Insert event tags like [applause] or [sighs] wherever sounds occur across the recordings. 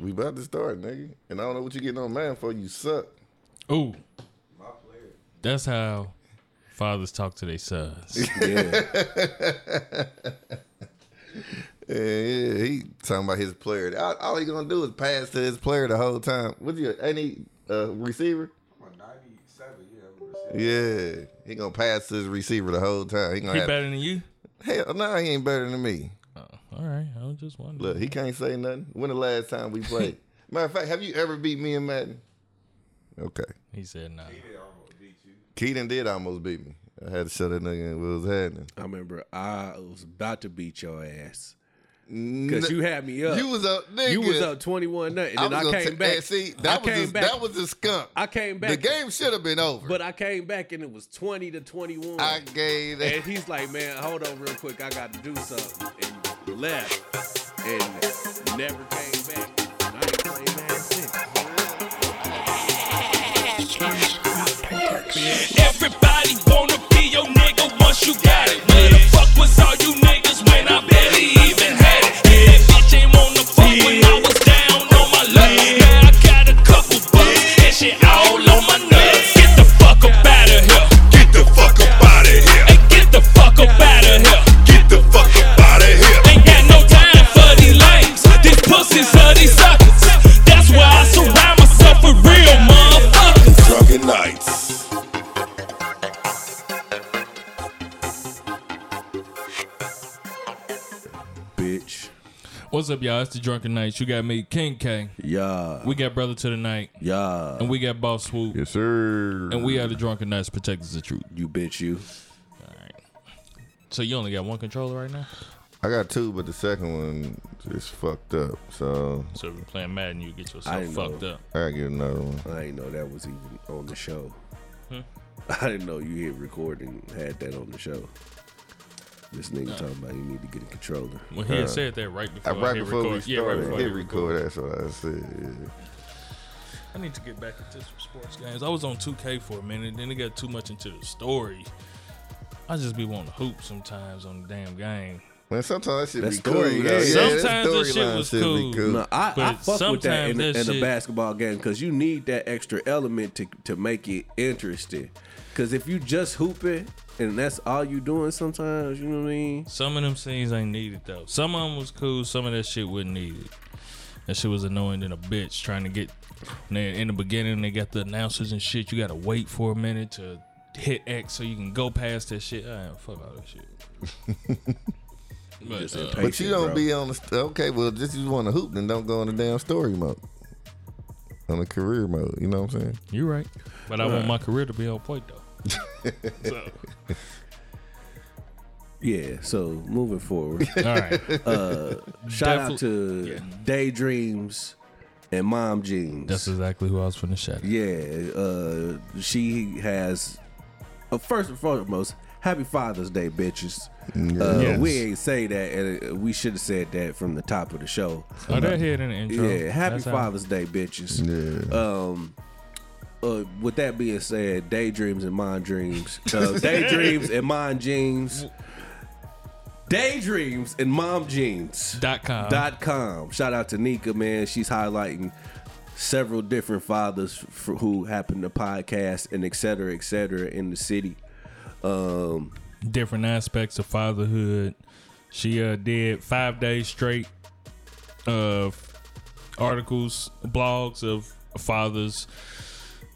We about to start, nigga. And I don't know what you getting on man for. You suck. Ooh. My player. That's how fathers talk to their sons. [laughs] Yeah. [laughs] Yeah, yeah, he talking about his player. All, all he gonna do is pass to his player the whole time. What's your any uh, receiver? I'm a 97, yeah. I'm receiver. Yeah, he gonna pass to his receiver the whole time. He gonna he have, better than you? hell no, he ain't better than me. All right. I was just wondering. Look, he can't say nothing. When the last time we played? [laughs] Matter of fact, have you ever beat me in Madden? Okay, He said no. He almost beat you. Keaton did almost beat me. I had to shut that nigga in what was happening. I remember I was about to beat your ass because you had me up. You was up, nigga. You was up twenty one nothing, and then I, came ta- back. and see, I that was came a, back. that was a skunk. I came back. the game should have been over. but I came back and it was twenty to twenty one. I gave that. And he's like, man, hold on real quick. I got to do something. And left and never came back. And I ain't playing man since. Everybody wanna be your nigga once you got it. Where the fuck was all up out of here. Get the fuck up out of here. Ain't got no time for these lames. These pussies are these suckers. That's why I surround myself with real motherfuckers. Drunken Knights. Bitch. What's up, y'all? It's the Drunken Knights. You got me, King K. Yeah. We got Brother to the Night. Yeah. And we got Boss Swoop. yes, sir. And we are the Drunken Knights Protectors of Truth. You bitch you. So you only got one controller right now? I got two, but the second one is fucked up. So So if you're playing Madden, you get I yourself didn't fucked know. up. I gotta get another one. I didn't know that was even on the show. Hmm? [laughs] I didn't know you hit record and had that on the show. This nigga talking about you need to get a controller. Well, he had said that right before Uh, I right hit before we record. started, yeah, right before I hit hit record. record. That's what I said. Yeah. I need to get back into some sports games. I was on 2K for a minute, then it got too much into the story. I just be wanting to hoop sometimes on the damn game. Man, sometimes that shit That be story, cool. yeah, though. yeah. Sometimes that that shit was should cool. Be cool. No, I, I fuck with that in, that in a basketball game because you need that extra element to to make it interesting. Because if you just hooping and that's all you doing, sometimes you know what I mean. Some of them scenes ain't needed though. Some of them was cool. Some of that shit wasn't needed. That shit was annoying than a bitch trying to get. and In the beginning, they got the announcers and shit. You gotta wait for a minute to hit X so you can go past that shit. Ah, fuck all that shit. [laughs] but, uh, But you don't bro. be on the st- okay. Well, just you want to hoop, then don't go on the damn story mode. On the career mode, you know what I'm saying? you're right. But I want my career to be on point though. [laughs] so, Yeah. So moving forward, [laughs] all right. shout out to yeah. Daydreams and Mom Jeans. That's exactly who I was finna shout. out. Yeah, uh, she has. Uh, first and foremost, Happy Father's Day, bitches. Uh, Yes. We ain't say that, and uh, we should have said that from the top of the show. Oh, that hit in the intro. Yeah, Happy That's how- Father's Day, bitches. Yeah. Um, uh, with that being said, daydreams and mind dreams, uh, daydreams and mind jeans, daydreams and mom jeans Dot com. dot com. Shout out to Nika, man. She's highlighting several different fathers f- who happen to podcast and et cetera, et cetera in the city. Um, different aspects of fatherhood. She uh, did five days straight of articles, blogs of fathers.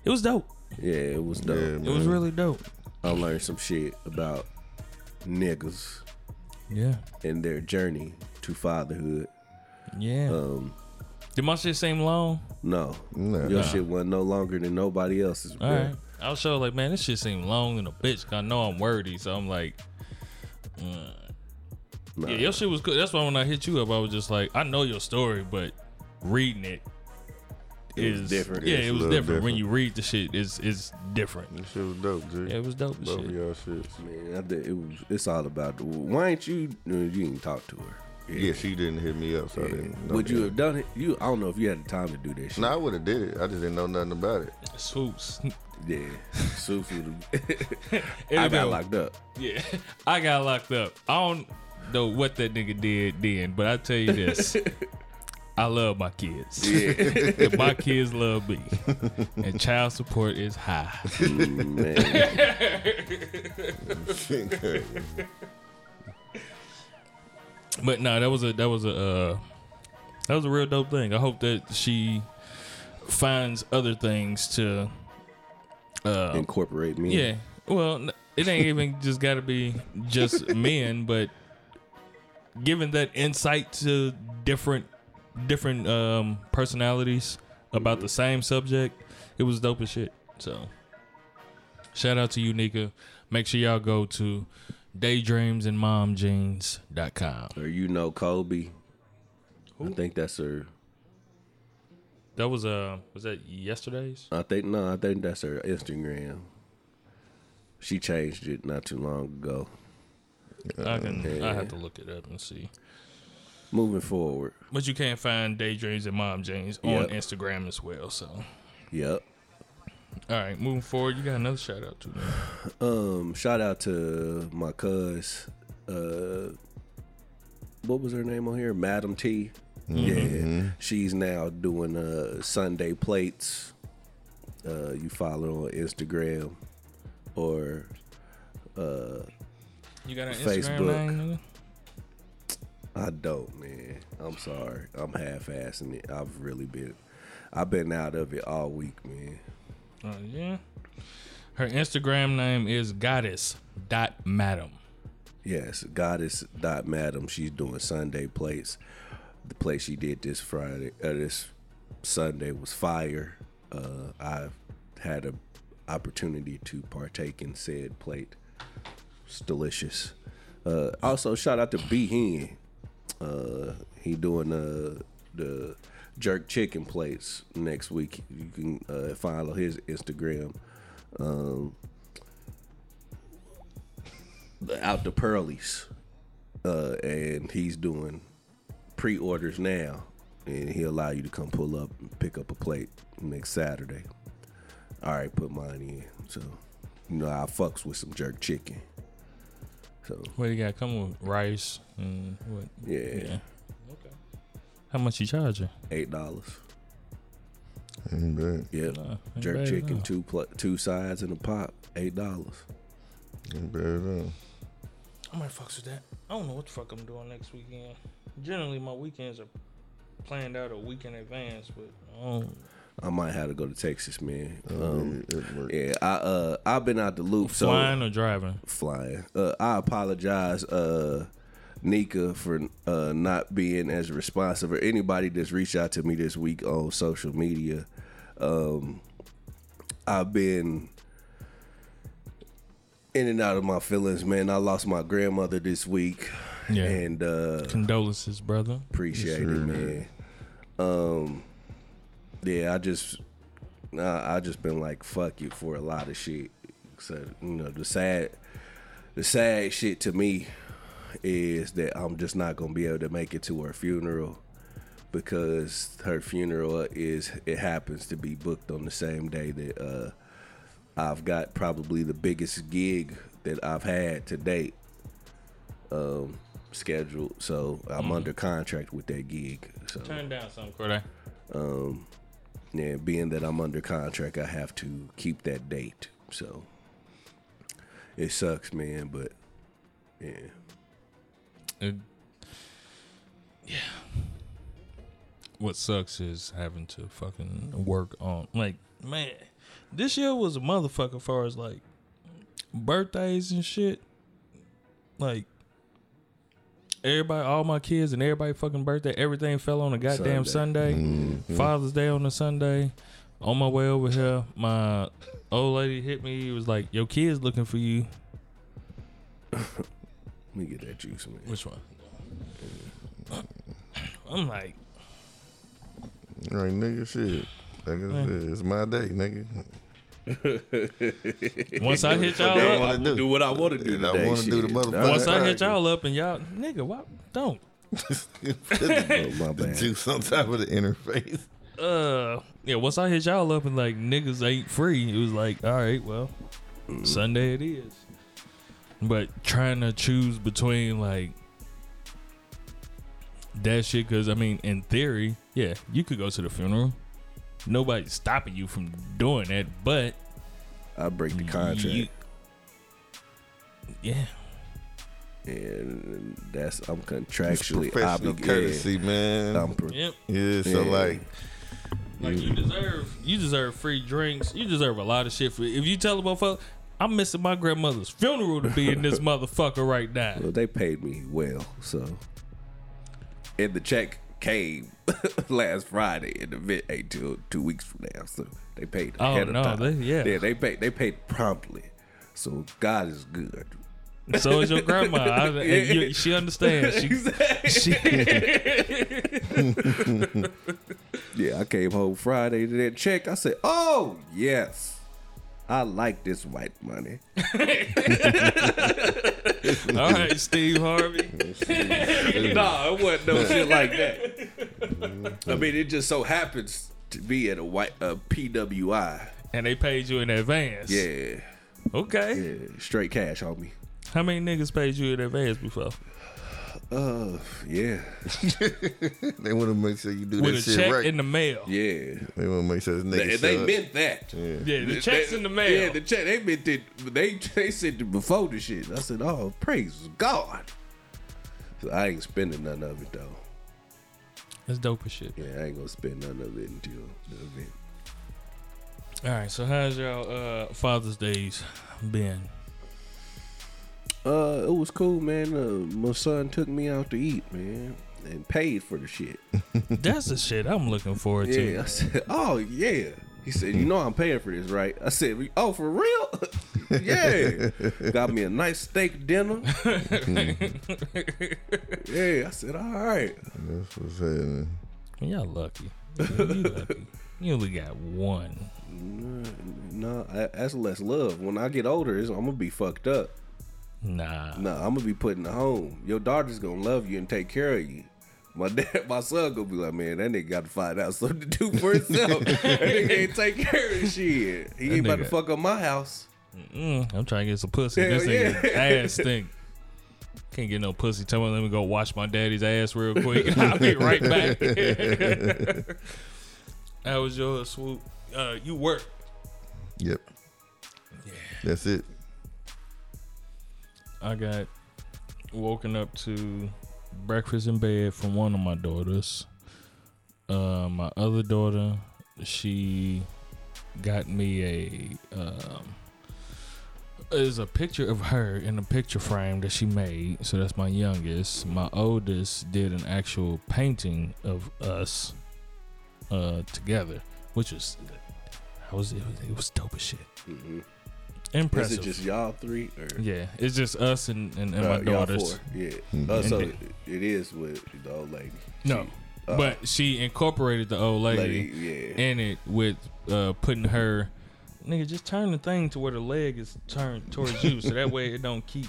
It was dope. yeah, it was dope. Yeah, It was really dope. I learned some shit about niggas Yeah, and their journey to fatherhood. yeah. Um, Did my shit seem long? no, No. your Nah. shit wasn't no longer than nobody else's. Bro. All right. I was sure like, man, this shit seemed long than a bitch. I know I'm wordy, so I'm like, uh, Nah. yeah, your shit was good. That's why when I hit you up, I was just like, I know your story, but reading it It was different. Yeah, It's it was little different. When you read the shit, is is different. That shit was dope, G. Yeah, it was dope as Both shit. of y'all shit. Man, I did, it was, it's all about the. Why ain't you? You didn't talk to her. Yeah, she didn't hit me up, so I didn't. know Would you that. have done it? You, I don't know if you had the time to do that shit. No, I would have did it. I just didn't know nothing about it. Swoops. [laughs] Yeah, Soof would've- [laughs] I got been- locked up. Yeah, [laughs] I got locked up. I don't know what that nigga did then, but I tell you this: I love my kids. And my kids love me. And child support is high. Man, But no, that was a that was a uh, that was a real dope thing. I hope that she finds other things to uh, incorporate me. Yeah. Well, it ain't even [laughs] just got to be just [laughs] men, but giving that insight to different different um, personalities about the same subject, it was dope as shit. So, shout out to you, Nika. Make sure y'all go to daydreamsandmomjeans.com. Or you know Kobe. I think that's her. That was uh was that yesterday's? I think no, I think that's her Instagram. She changed it not too long ago. I can I yeah. have to look it up and see. Moving forward. But you can't find Daydreams and Mom Jeans on Instagram as well. So, Yep. All right, moving forward, you got another shout out to. Um, shout out to my cuz. Uh, what was her name on here? Madam T. Yeah, she's now doing uh Sunday plates. Uh, you follow her on Instagram or uh, You got an Facebook. Instagram name, I don't, man. I'm sorry. I'm half-assing it. I've really been, I've been out of it all week, man. Oh yeah. Her Instagram name is goddess dot madam. Yes, goddess dot madam. She's doing Sunday plates. The play she did this Friday, uh, this Sunday was fire. Uh, I had a opportunity to partake in said plate. It's delicious. Uh, also, shout out to B Hen. Uh, he doing uh, the jerk chicken plates next week. You can uh, follow his Instagram. Um, out the Pearlies, uh, and he's doing pre-orders now, and he'll allow you to come pull up and pick up a plate next Saturday. All right, put mine in. So, you know, I fucks with some jerk chicken. So, What do you got? Come with rice and what? yeah, Okay. How much you charging? eight dollars. Ain't bad. Yep, Nah, ain't jerk bad chicken, two pl- two sides and a pop, eight dollars. Ain't bad at all. I might fuck with that. I don't know what the fuck I'm doing next weekend. Generally, my weekends are planned out a week in advance, but I don't. I might have to go to Texas, man. Oh, Um, yeah, yeah, I uh, I've been out the loop. So Flying or driving? flying. Uh, I apologize, uh, Nika, for uh, not being as responsive or anybody that's reached out to me this week on social media. Um, I've been in and out of my feelings, man. I lost my grandmother this week, Yeah. and uh, Condolences, brother. appreciate it, man. Um, yeah, I just, I, I just been like, fuck you for a lot of shit. So you know, the sad, the sad shit to me is that I'm just not gonna be able to make it to her funeral because her funeral is it happens to be booked on the same day that uh, I've got probably the biggest gig that I've had to date um, scheduled. So I'm under contract with that gig. So Turn down something, Corday. Um, yeah, being that I'm under contract, I have to keep that date. So it sucks, man. But yeah, It, yeah. What sucks is having to fucking work on like man. This year was a motherfucker far as like birthdays and shit. Like everybody, all my kids and everybody fucking birthday, everything fell on a goddamn Sunday. Mm-hmm. Father's Day on a Sunday. On my way over here, my old lady hit me. He was like, "Your kids looking for you." [laughs] let me get that juice, man. Which one? I'm like, Right, nigga, shit. Nigga, I said, it's my day, nigga. [laughs] once I hit y'all What I up, wanna do. Do what I want to do. And I today, wanna do the shit. motherfucker- once I hit y'all up and y'all, nigga, why don't? [laughs] My The bad. juice on top of the interface. Uh, yeah. Once I hit y'all up and like niggas ain't free, it was like, all right, well, Sunday it is. But trying to choose between like that shit. Because I mean, in theory, yeah, you could go to the funeral. Nobody's stopping you from doing that, but I break the contract, you- yeah, and that's I'm contractually Professional obligated. courtesy, man. I'm pro- yep. yeah, so Yeah. like, Like you deserve, you deserve free drinks. You deserve a lot of shit. For, if you tell a motherfucker, I'm missing my grandmother's funeral to be in this [laughs] motherfucker right now. well, they paid me well, so and the check came [laughs] last Friday, and the event ain't till two weeks from now, so they paid Oh, ahead of no, time. they- yeah. yeah, they paid they paid promptly, so God is good. So is your grandma. [laughs] I, and you, she understands. She, she, Yeah, I came home Friday to that check. I said, "Oh yes, I like this white money." [laughs] [laughs] all right, Steve Harvey. [laughs] nah, it wasn't no shit like that. Mm-hmm. I mean, it just so happens to be at a white a PWI. And they paid you in advance. Yeah, Okay. yeah, straight cash, homie. How many niggas paid you in advance before? Uh, yeah, [laughs] they want to make sure you do With that a shit check right. in the mail. yeah. they want to make sure this nigga They, they show meant that. Yeah, the checks in the mail. Yeah, the check. They meant it. They they said it before the shit. I said, "Oh, praise God." So I ain't spending none of it though. That's dope as shit. Yeah, I ain't gonna spend none of it until the event. All right, so how's y'all uh, Father's Days been? Uh, it was cool, man. Uh, my son took me out to eat, man, and paid for the shit. [laughs] That's the shit I'm looking forward to. Yeah, I said, "Oh yeah." He said, "You know I'm paying for this, right?" I said, "Oh, for real?" [laughs] yeah. Got me a nice steak dinner. [laughs] yeah, I said, "All right." That's what's happening. Y'all lucky. you lucky. You only got one. No, I- that's less love. When I get older, I'm gonna be fucked up. Nah. Nah, I'm gonna be putting in the home. Your daughter's gonna love you and take care of you. My dad, [laughs] my son gonna be like, man, that nigga got to find out something to do for himself. [laughs] that nigga ain't take care of shit. He ain't about to fuck up my house. Mm, I'm trying to get some pussy. Hell this nigga yeah. ass stink. Can't get no pussy. Tell me, let me go wash my daddy's ass real [laughs] quick. I'll be right back. that was your swoop? Uh, you work. Yep. Yeah. That's it. I got woken up to breakfast in bed from one of my daughters. Uh, my other daughter, she got me a um, is a picture of her in a picture frame that she made. So that's my youngest. My oldest did an actual painting of us uh, together, which was I was it was, it was dope as shit. Mm-hmm. Impressive. Is it just y'all three or yeah, it's just us and, and, and uh, my y'all daughters. four? Yeah. Mhm. Uh, so it, it is with the old lady. No, She- uh, but she incorporated the old lady, lady, yeah. in it with uh, putting her. Nigga, just turn the thing to where the leg is turned towards you, so that way it don't keep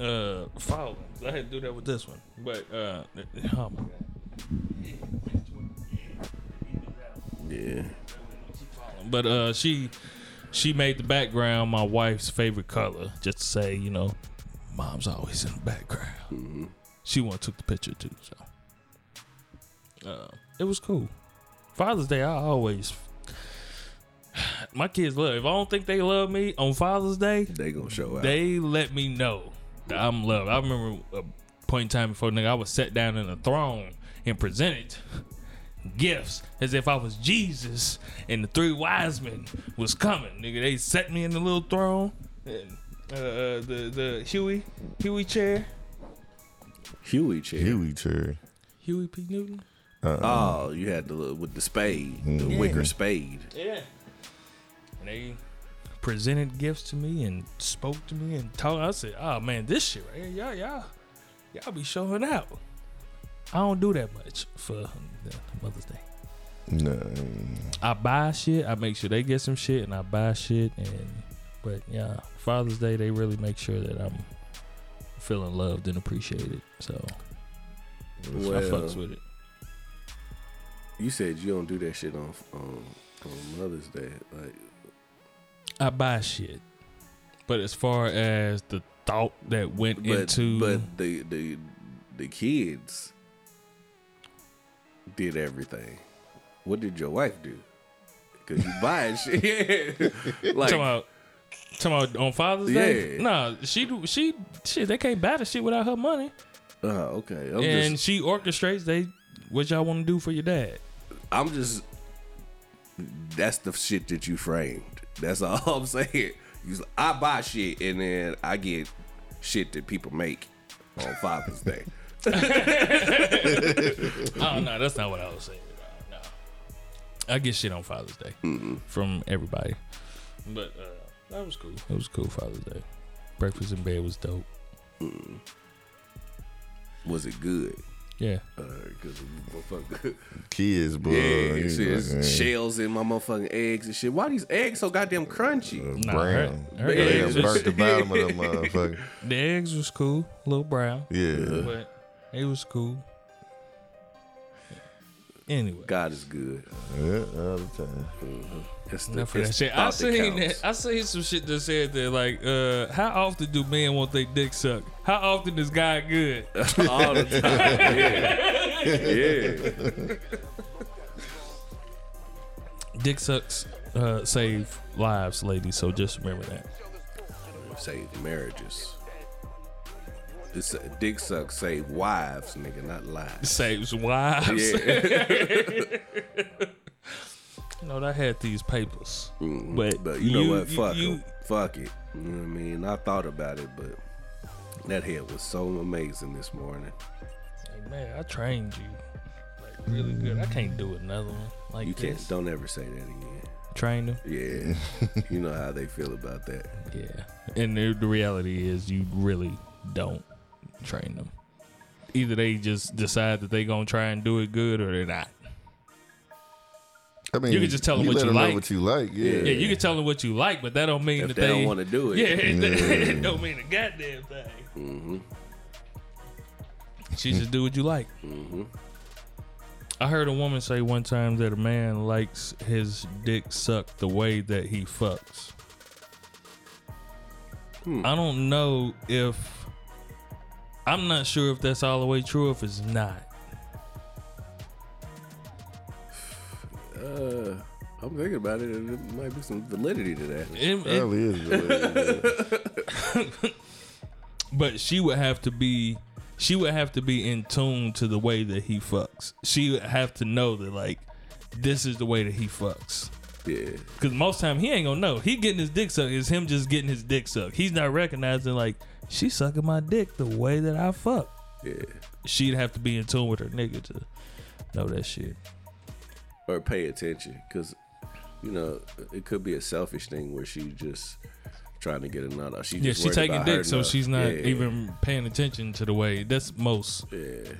uh falling. I had to do that with this one, but uh, oh my god. yeah. But uh, she she made the background my wife's favorite color, just to say, you know, mom's always in the background. She one took the picture too, so uh, it was cool. Father's Day, I always [sighs] my kids love. If I don't think they love me on Father's Day, They gonna show out. they let me know that I'm loved. I remember a point in time before nigga, I was sat down in a throne and presented gifts as if I was Jesus and the three wise men was coming. Nigga, they set me in the little throne and uh, uh, the the Huey Huey chair. Huey chair. Huey chair. Huey P. Newton. Oh, you had the with the spade, the wicker spade. Yeah. And they presented gifts to me and spoke to me and told I said, Oh man, this shit right here, y'all, y'all, y'all be showing out. I don't do that much for the Mother's Day. No. I buy shit, I make sure they get some shit and I buy shit and but yeah, Father's Day they really make sure that I'm feeling loved and appreciated. So I fucks with it. you said you don't do that shit on on, on Mother's Day. Like, I buy shit. But as far as the thought that went but into but the the the kids did everything. What did your wife do? Cause you buying [laughs] shit. [laughs] like talking about, talking about on Father's Day. Yeah. Nah, she she shit. They can't buy the shit without her money, oh, okay. I'm and just she orchestrates. They what y'all want to do for your dad? I'm just that's the shit that you framed. That's all [laughs] I'm saying. You, I buy shit and then I get shit that people make on Father's Day. [laughs] Oh no, that's not what I was saying. No, I get shit on Father's Day from everybody, but uh, that was cool. It was cool Father's Day. Breakfast in bed was dope. Was it good? Yeah, Because motherfucker. [laughs] Kids, bro. Yeah, you shit, like, shells in my motherfucking eggs and shit. Why these eggs so goddamn crunchy? Nah, brown. her- her They eggs done was- burnt the bottom of them [laughs] motherfucker. the eggs was cool, a little brown, Yeah. but it was cool. Anyway, God is good. Yeah, all the time. It's the, enough of that shit. I thought seen that. I seen some shit that said that like, uh, how often do men want their dick sucked? How often is God good? [laughs] all the time. Yeah, yeah. Dick sucks uh, save lives, ladies. So just remember that. Save marriages. Dick sucks save wives, nigga, not lives. Saves wives. Yeah, You know, I had these papers, but Mm-hmm. but you, know what? Fuck you. Fuck it. You know what I mean? I thought about it, but that head was so amazing this morning. Hey, man, I trained you like really good. I can't do another one like You can't. this. Don't ever say that again. train them. Yeah, [laughs] you know how they feel about that. Yeah, and the, the reality is, you really don't train them. Either they just decide that they gonna try and do it good, or they're not. I mean, You can just tell them what you them know like. what you like. Yeah. Yeah, you can tell them what you like, but that don't mean If that they don't want to do it, Yeah, [laughs] it don't mean a goddamn thing. Mm-hmm. She just do what you like. Mm-hmm. I heard a woman say one time that a man likes his dick sucked the way that he fucks. Hmm. I don't know if I'm not sure if that's all the way true. If it's not, Uh, I'm thinking about it, and there might be some validity to that. It- it- Probably is. good. [laughs] but she would have to be she would have to be in tune to the way that he fucks. She would have to know that like this is the way that he fucks. Yeah, Cause most time he ain't gonna know. He getting his dick sucked is him just getting his dick sucked. He's not recognizing like she sucking my dick the way that I fuck. yeah. She'd have to be in tune with her nigga to know that shit. Or pay attention, because you know it could be a selfish thing where she just trying to get another. She Yeah, just she worried taking dick, so nut. she's not Yeah, even paying attention to the way. That's most Yeah,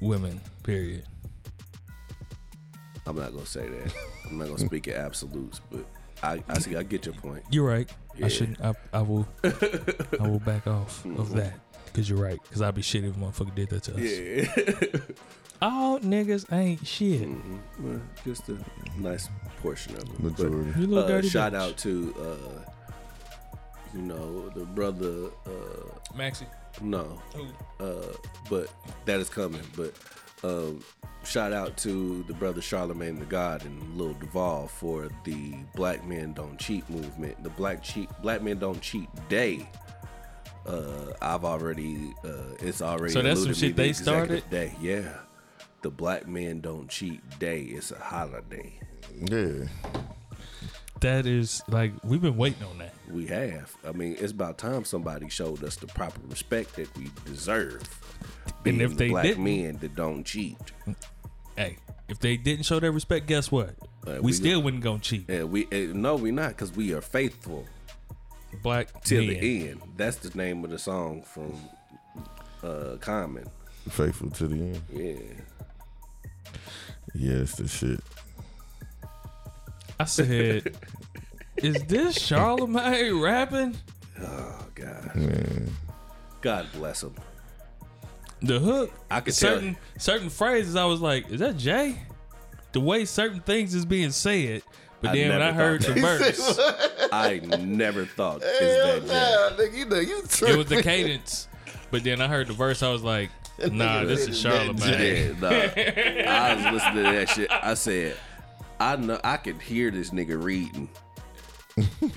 women. Period. I'm not gonna say that. I'm not gonna speak in absolutes, but I, I see. I get your point. You're right. Yeah. I shouldn't. I, I will. I will back off of that because you're right. Because I'd be shit if a motherfucker did that to us. Yeah, [laughs] All niggas ain't shit. Mhm. well, just a nice portion of it. But, Majority. You little uh, dirty shout bitch. out to uh, you know the brother. Uh, Maxie. no, Who? uh, but that is coming. But um, shout out to the brother Charlemagne the God and Lil Duval for the Black Men Don't Cheat movement, the Black Cheat Black Men Don't Cheat Day. Uh, I've already, uh, it's already. So that's some shit the they executive started? Day, yeah. The Black Men Don't Cheat Day. It's a holiday. Yeah. That is like we've been waiting on that. We have. I mean, it's about time somebody showed us the proper respect that we deserve. And if Being they black didn't- men that don't cheat. Hey, if they didn't show their respect, guess what? Uh, we, we still wouldn't gonna cheat. And we uh, no, we not because we are faithful Black till men. the end. That's the name of the song from uh Common. Faithful to the end. Yeah, Yeah, it's the shit. I said, [laughs] "Is this Charlemagne rapping?" oh God, Man. God bless him. The hook. I could tell- certain certain phrases. I was like, "Is that Jay?" The way certain things is being said, but I then when I heard thought the [laughs] that. verse, I never thought [laughs] Hell is that nah, nigga, you know you it was the cadence. But then I heard the verse. I was like, [laughs] Nah, this is Charlemagne. Yeah, nah. I was listening to that shit. I said, I know I could hear this nigga reading.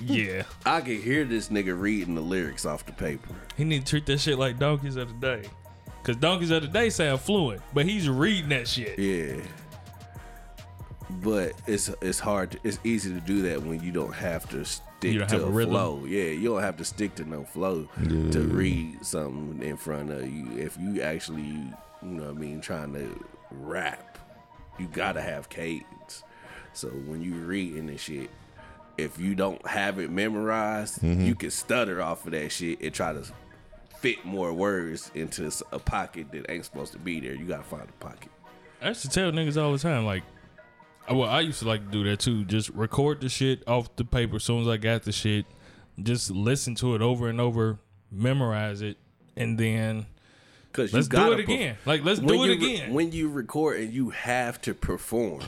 Yeah, I could hear this nigga reading the lyrics off the paper. he need to treat that shit like donkeys of the day. Cause donkeys of the day sound fluent, but he's reading that shit. Yeah. But it's it's hard. To, it's easy to do that when you don't have to stick You don't to have a a flow. Yeah, you don't have to stick to no flow to read something in front of you. If you actually, you know, what I mean, trying to rap, you gotta have cadence. So when you reading and shit, if you don't have it memorized, mm-hmm. you can stutter off of that shit and try to fit more words into a pocket that ain't supposed to be there. You gotta find a pocket. I used to tell niggas all the time, like, well, I used to like to do that too. Just record the shit off the paper as soon as I got the shit. Just listen to it over and over, memorize it, and then Cause let's you do gotta it perf- again. Like, let's do it you re- again. when you record and you have to perform,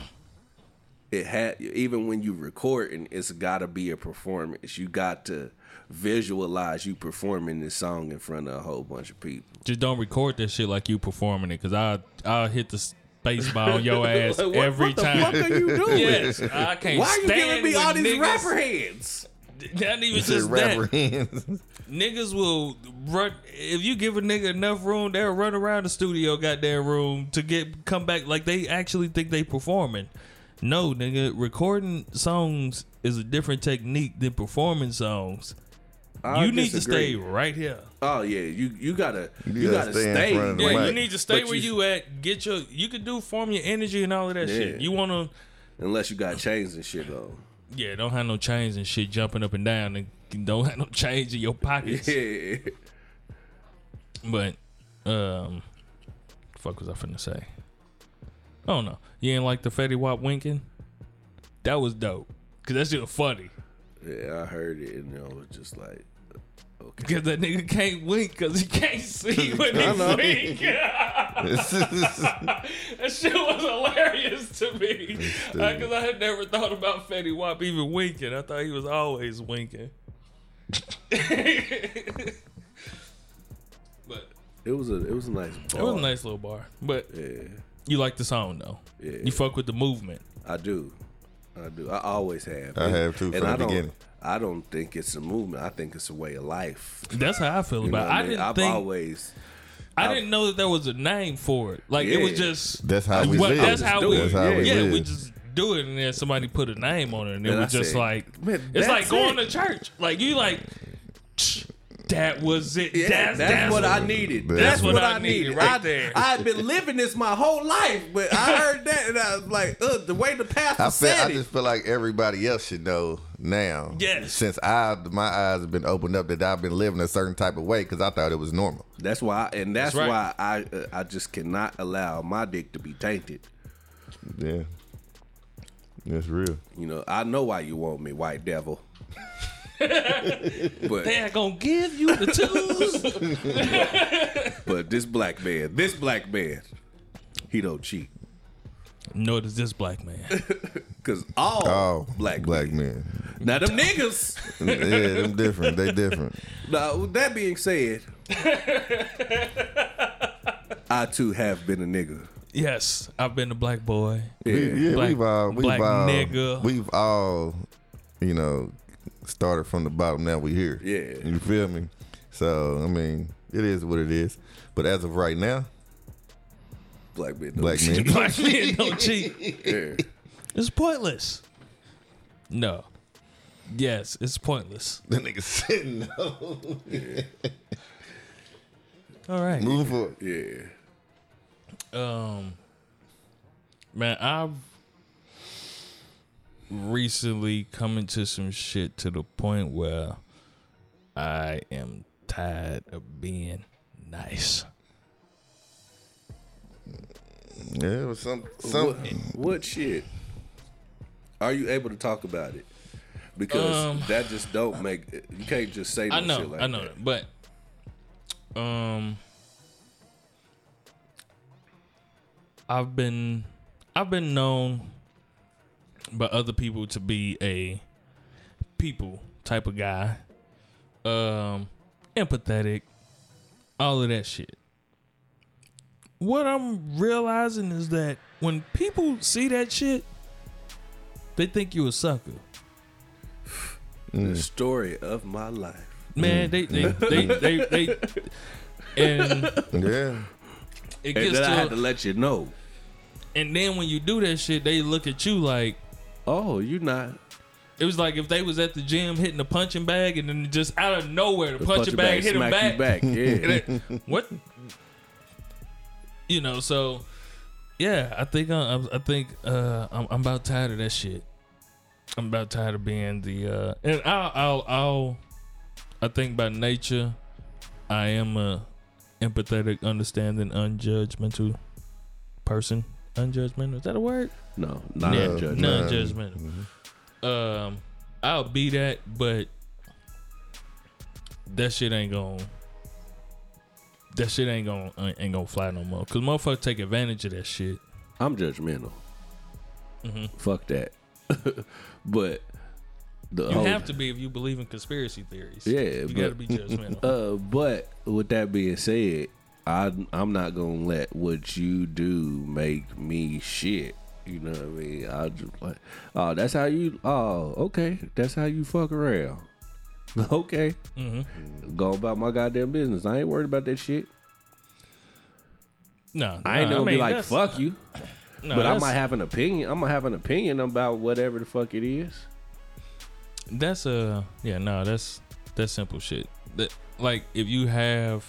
it had even when you record and it's got to be a performance. You got to visualize you performing this song in front of a whole bunch of people. Just don't record that shit like you performing it, cause I I'll hit the baseball on your [laughs] ass Like, what- every what the time. fuck are you [laughs] doing? Yes, I can't. Why are you giving me all these niggas, rapper hands? Not even It's just just that. rapper hands. [laughs] Niggas will run if you give a nigga enough room, they'll run around the studio goddamn room to get come back like they actually think they performing. No, nigga, recording songs is a different technique than performing songs. I you need to stay right here. Oh yeah, you you gotta you, You gotta, gotta stay stay. front of the Yeah, mic. you need to stay But where you- you, at. Get your you can do form your energy and all of that Yeah. shit. You wanna Unless you got chains and shit though. yeah, don't have no chains and shit jumping up and down and don't have no change in your pockets. Yeah. But um fuck was I finna say? I don't know. You ain't like the Fetty Wap winking? That was dope. Cause that shit was funny. Yeah, I heard it and it was just like okay. Cause that nigga can't wink cause he can't see [laughs] when he I know. wink. [laughs] that shit was hilarious to me. Uh, Cause I had never thought about Fetty Wap even winking. I thought he was always winking. [laughs] but It was a it was a nice bar. it was a nice little bar. But Yeah. you like the song though. Yeah. You fuck with the movement. I do. I do. I always have. I have, too, from I the don't, beginning. I don't think it's a movement. I think it's a way of life. That's how I feel You about it. what I mean? didn't I've think always. I didn't know that there was a name for it. Like it was just That's how we well, live. that's how we That's how we yeah, live. we just do it and then somebody put a name on it and it And I was just said, like "Man, it's like that's going it." to church. Like you like [sniffs] that was it. Yeah, that's, that's, what I needed. That's That's, what what, I I needed needed. right there. I've been living this my whole life, but I heard that and I was like, uh, the way the pastor I feel, said I just feel like everybody else should know now. Yes. Since I my eyes have been opened up that I've been living a certain type of way because I thought it was normal. That's why, and that's, That's right. why I uh, I just cannot allow my dick to be tainted. Yeah. That's real. You know, I know why you want me, white devil. [laughs] but They ain't gonna give you the tools. [laughs] but this black man, this black man, he don't cheat. Nor does this black man. [laughs] Cause all Oh, black black men. men. Now them niggas. yeah, them different. They different. Now with that being said, I too have been a nigga. Yes, I've been a black boy. We- yeah, Black- we've all, we've black all, nigga. we've all, you know, started from the bottom. Now we here. Yeah. you feel me? So I mean, it is what it is. But as of right now, Black men. don't black cheat. men. [laughs] Black men don't cheat. Yeah. It's pointless. No. Yes, it's pointless. [laughs] the nigga sitting. All right. Moving forward. Yeah. Um, man, I've recently come into some shit to the point where I am tired of being nice. Yeah, it was some some. What, what shit? Are you able to talk about it? Because Um, that just don't make you can't just say no I know, shit like I know, that. that. but um, I've been I've been known by other people to be a people type of guy, um, empathetic, all of that shit. what I'm realizing is that when people see that shit, they think you a sucker. The story of my life. Man, they, they, [laughs] they, they, they, and Yeah. it And gets then I had to, to let you know. and then when you do that shit, they look at you like Oh, you not. it was like if they was at the gym hitting the punching bag, and then just out of nowhere the, punching Punch bag, hit them back. back. Yeah. [laughs] It- what? You know, so yeah, I think I'm, I think uh, I'm, I'm about tired of that shit. I'm about tired of being the uh, and I'll, I'll I'll I think by nature I am a empathetic, understanding, unjudgmental person. Unjudgmental is that a word? no, not Yeah, judgment. non-judgmental. Um, I'll be that, but that shit ain't gonna. That shit ain't gonna ain't gonna fly no more. Cause motherfuckers take advantage of that shit. I'm judgmental. Mm-hmm. Fuck that. [laughs] but the You whole- have to be if you believe in conspiracy theories. Yeah, you but- gotta be judgmental. [laughs] Uh, but with that being said, I I'm not gonna let what you do make me shit. You know what I mean? I just like, oh, that's how you. Oh, okay, that's how you fuck around. [laughs] okay, mm-hmm. go about my goddamn business. I ain't worried about that shit. No, I ain't no, gonna mean, be like fuck you, [coughs] no, but I might have an opinion. I'm gonna have an opinion about whatever the fuck it is. That's uh yeah no that's that's simple shit. That like if you have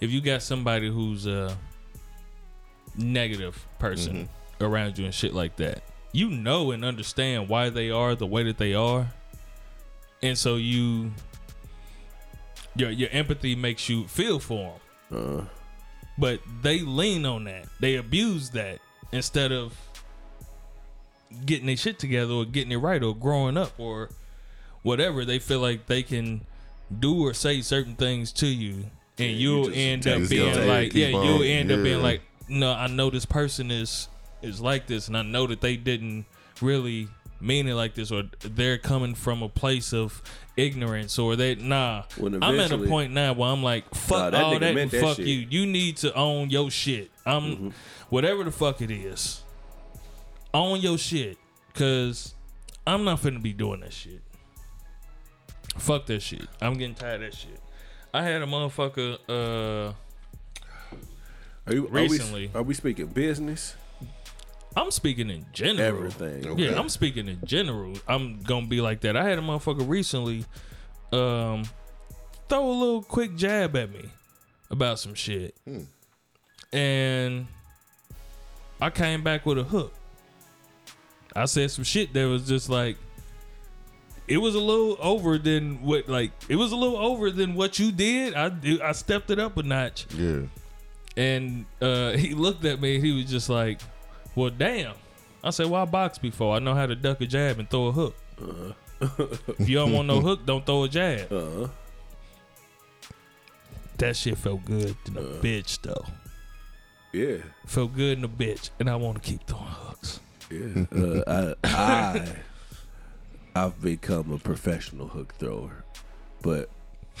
if you got somebody who's a negative person around you and shit like that, you know and understand why they are the way that they are, and so you your your empathy makes you feel for them. Uh, But they lean on that. They abuse that instead of getting their shit together or getting it right or growing up or whatever. They feel like they can do or say certain things to you, and you'll just end up being like, yeah, you'll on, end up being like, no, I know this person is is like this, and I know that they didn't really mean it like this, or they're coming from a place of ignorance, or they nah. I'm at a point now where I'm like, fuck that all that, meant and that fuck shit. you. You need to own your shit. I'm Mm-hmm. whatever the fuck it is. Own your shit, cause I'm not finna be doing that shit. Fuck that shit. I'm getting tired of that shit. I had a motherfucker. Uh, are you Recently. Are we, are we speaking business? I'm speaking in general. Everything. Okay. Yeah, I'm speaking in general. I'm gonna be like that. I had a motherfucker recently um throw a little quick jab at me about some shit. And I came back with a hook. I said some shit that was just like it was a little over than what like it was a little over than what you did. I I stepped it up a notch. Yeah. And uh, [laughs] he looked at me and he was just like, Well, damn. I said, Well, I boxed before. I know how to duck a jab and throw a hook. if you don't want no [laughs] hook, don't throw a jab. Uh-huh. That shit felt good in a bitch, though. yeah. Felt good in a bitch. And I want to keep throwing hooks. Yeah. Uh, I, I I've become a professional hook thrower, but [laughs]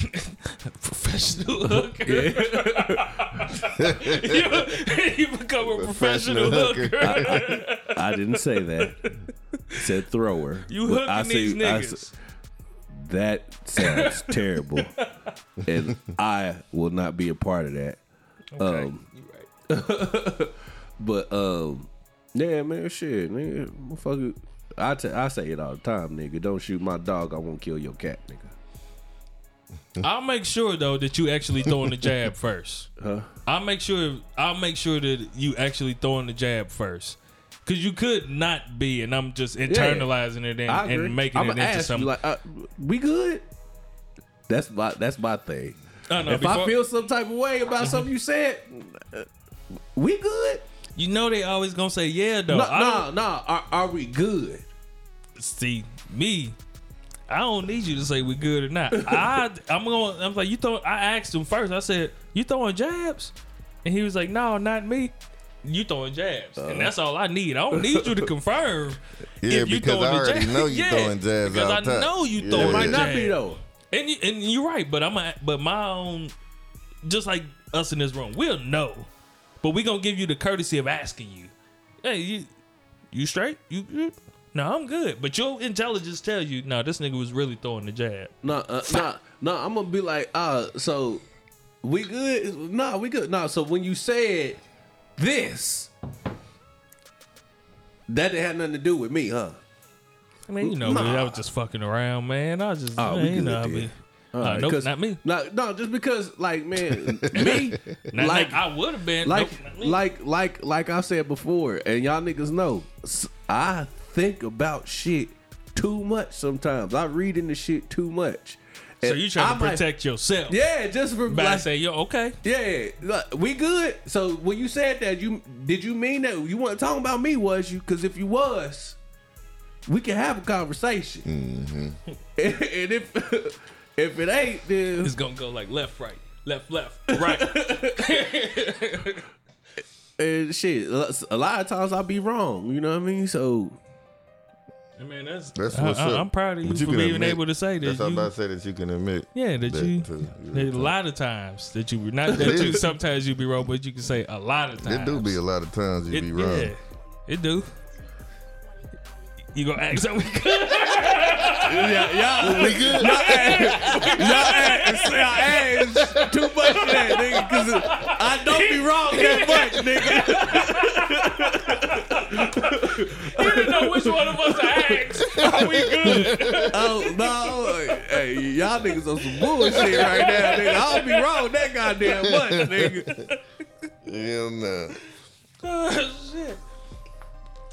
Professional [laughs] hooker. [laughs] you, you become a professional, Professional hooker. I didn't say that. I said thrower. You hooking I these say- I niggas. that sounds terrible, and I will not be a part of that. okay. Um, you right. But um, yeah, man, shit, nigga, motherfucker. I t- I say it all the time, nigga. Don't shoot my dog. I won't kill your cat, nigga. [laughs] I'll make sure though that you actually throwing the jab [laughs] first. Huh? I'll make sure I'll make sure that you actually throwing the jab first. Cause you could not be, and I'm just internalizing it and, I agree. and making I'ma it into ask you, something. like, uh, we good? That's my that's my thing. I know, if I feel some type of way about something you said, uh, we good? you know they always gonna say yeah though. No, I no, don't- no. Are, are we good? See me. I don't need you to say we good or not. I [laughs] I'm going. I'm like you throw. I asked him first. I said you throwing jabs, and he was like, no, not me. You throwing jabs, and uh-huh. that's all I need. I don't need you to [laughs] confirm. Yeah, if you because throwing I already jab- know you Yeah, throwing jabs because all I the time. know you Yeah. throwing jabs. It might not be though. And you, and you're right, but I'm a, but my own, just like us in this room, we'll know But we gonna give you the courtesy of asking you, hey, you you straight? You, you no, I'm good. But your intelligence tell you, no, this nigga was really throwing the jab. No, uh, no, no. I'm gonna be like, uh, so we good? No, we good. No, so when you said this, that didn't have nothing to do with me, huh? I mean, you know, Nah. me, I was just fucking around, man. I was just, Oh, man, we you know, I mean, All no, right, not me. No, no, just because, like, man, [laughs] me, Not, like, I would have been, like, nope, like, like, like I said before, and y'all niggas know, I think about shit too much sometimes. I read into shit too much. so you trying I to might- protect yourself? Yeah, just for But I like, say, yo, okay. Yeah, look, we good. So when you said that, you did you mean that you weren't talking about me? Was you? Because if you was, we can have a conversation. Mm-hmm. [laughs] and if [laughs] if it ain't, then It's gonna go like left, right, left, left, right. [laughs] and shit. A lot of times I'll be wrong. You know what I mean? So I mean, that's, That's I, what's I, up. I'm proud of you But for can being admit- able to say that. That's what I'm you, about to say that you can admit. yeah, that, that you. too. There's a lot of times that you were not that you sometimes you be wrong, but you can say a lot of times. It do be a lot of times you It, be wrong. yeah, it do. You gonna ask something? yeah, y'all, we good. Y'all ask, y'all ask, y'all ask too much for that, nigga. Because I don't be wrong that much, nigga. you didn't know which one of us to ask. Are we good? Oh no! Hey, y'all niggas on some bullshit right now, nigga. I don't be wrong that goddamn much, nigga. Hell no. [laughs] Oh, shit.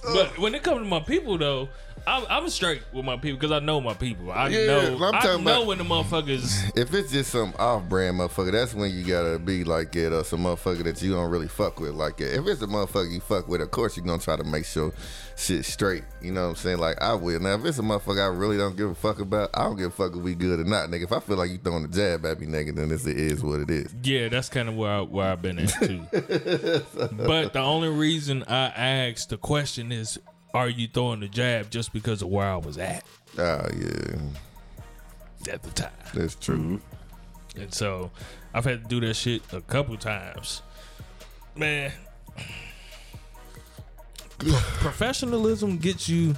But when it comes to my people, though, I'm, I'm straight with my people because I know my people. I Yeah, know. I'm I talking know about- when the motherfuckers. If it's just some off-brand motherfucker, that's when you gotta be like it, or some motherfucker that you don't really fuck with like it. If it's a motherfucker you fuck with, of course you're gonna try to make sure shit straight. You know what I'm saying? Like I will. Now if it's a motherfucker I really don't give a fuck about, I don't give a fuck if we good or not, nigga. If I feel like you throwing a jab at me, nigga, then this it is what it is. Yeah, that's kind of where I, where I've been at too. [laughs] but the only reason I asked the question is, are you throwing the jab just because of where I was at Ah, yeah, at the time? that's true. And so I've had to do that shit a couple times. Man, [sighs] professionalism gets you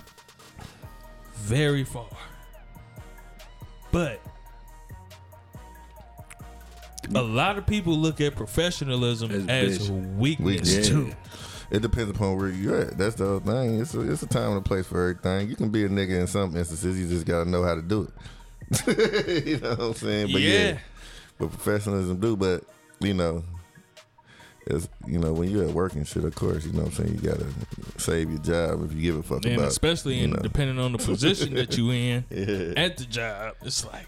very far. But a lot of people look at professionalism As as, bitch. weakness Weakness. too. It depends upon where you're at. That's the other thing. It's a, it's a time and a place for everything. You can be a nigga in some instances. You just gotta know how to do it. [laughs] you know what I'm saying? But yeah. Yeah. but professionalism do. But you know, it's you know when you're at work and shit. Of course, you know what I'm saying. You gotta save your job if you give a fuck And about. especially you in know. depending on the position that you in [laughs] Yeah. at the job, it's like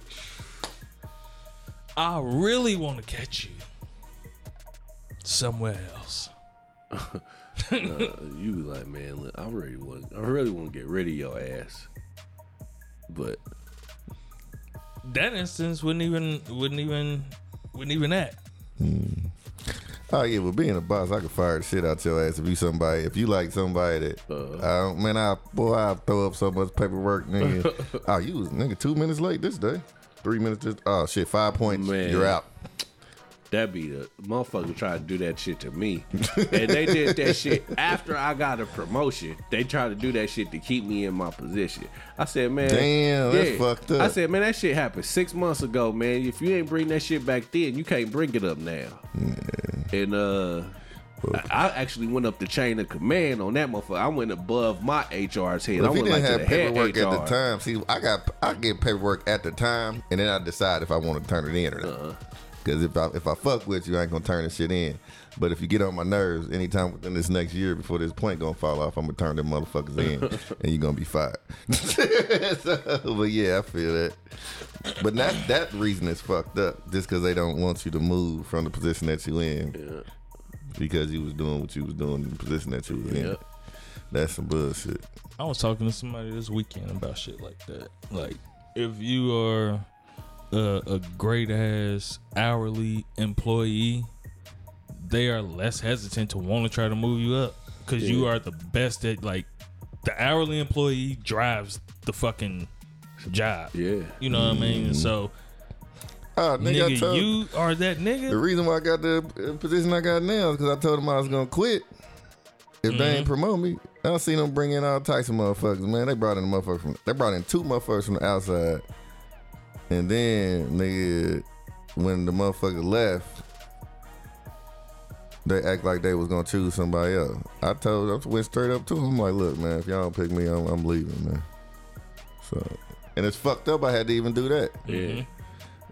I really want to catch you somewhere else. [laughs] Uh, you be like, man, look, I really want, I really want to get rid of your ass, but That instance wouldn't even wouldn't even wouldn't even that. Oh yeah, but being a boss, I could fire the shit out your ass if you somebody. If you like somebody that, Uh. I don't, man, I boy, I throw up so much paperwork, nigga. [laughs] oh, you was nigga two minutes late this day, three minutes. This, oh shit, five points. Man. You're out. That be the motherfucker tried to do that shit to me, and they did that shit after I got a promotion. They tried to do that shit to keep me in my position. I said, man, Damn, that's fucked up. I said, man, that shit happened six months ago, man. If you ain't bring that shit back then, you can't bring it up now. And uh. I I actually went up the chain of command on that motherfucker. I went above my HR's head. I If you went didn't like to have paperwork at the time, see, I got I get paperwork at the time, and then I decide if I want to turn it in or not. Uh-huh. Because if I if I fuck with you, I ain't gonna turn the shit in. But if you get on my nerves, anytime within this next year before this point gonna fall off, I'm gonna turn them motherfuckers in, [laughs] and you're gonna be fired. [laughs] So, but yeah, I feel that. But that that reason is fucked up, just because they don't want you to move from the position that you in, because you was doing what you was doing in the position that you was in. Yeah. That's some bullshit. I was talking to somebody this weekend about shit like that. Like, if you are a, a great ass hourly employee, they are less hesitant to want to try to move you up because you are the best at like the hourly employee drives the fucking job. Yeah. You know what I mean? And so Oh, nigga, Nigga, told you are that nigga. The reason why I got the uh, position I got now is because I told them I was gonna quit if they ain't mm-hmm. promote me. I seen them bring in all types of motherfuckers, man. They brought in a motherfucker from they brought in two motherfuckers from the outside, and then nigga, when the motherfucker left, they act like they was gonna choose somebody else. I told I went straight up to them. I'm like, look, man, if y'all don't pick me, I'm, I'm leaving, man. So, and it's fucked up. I had to even do that. Yeah.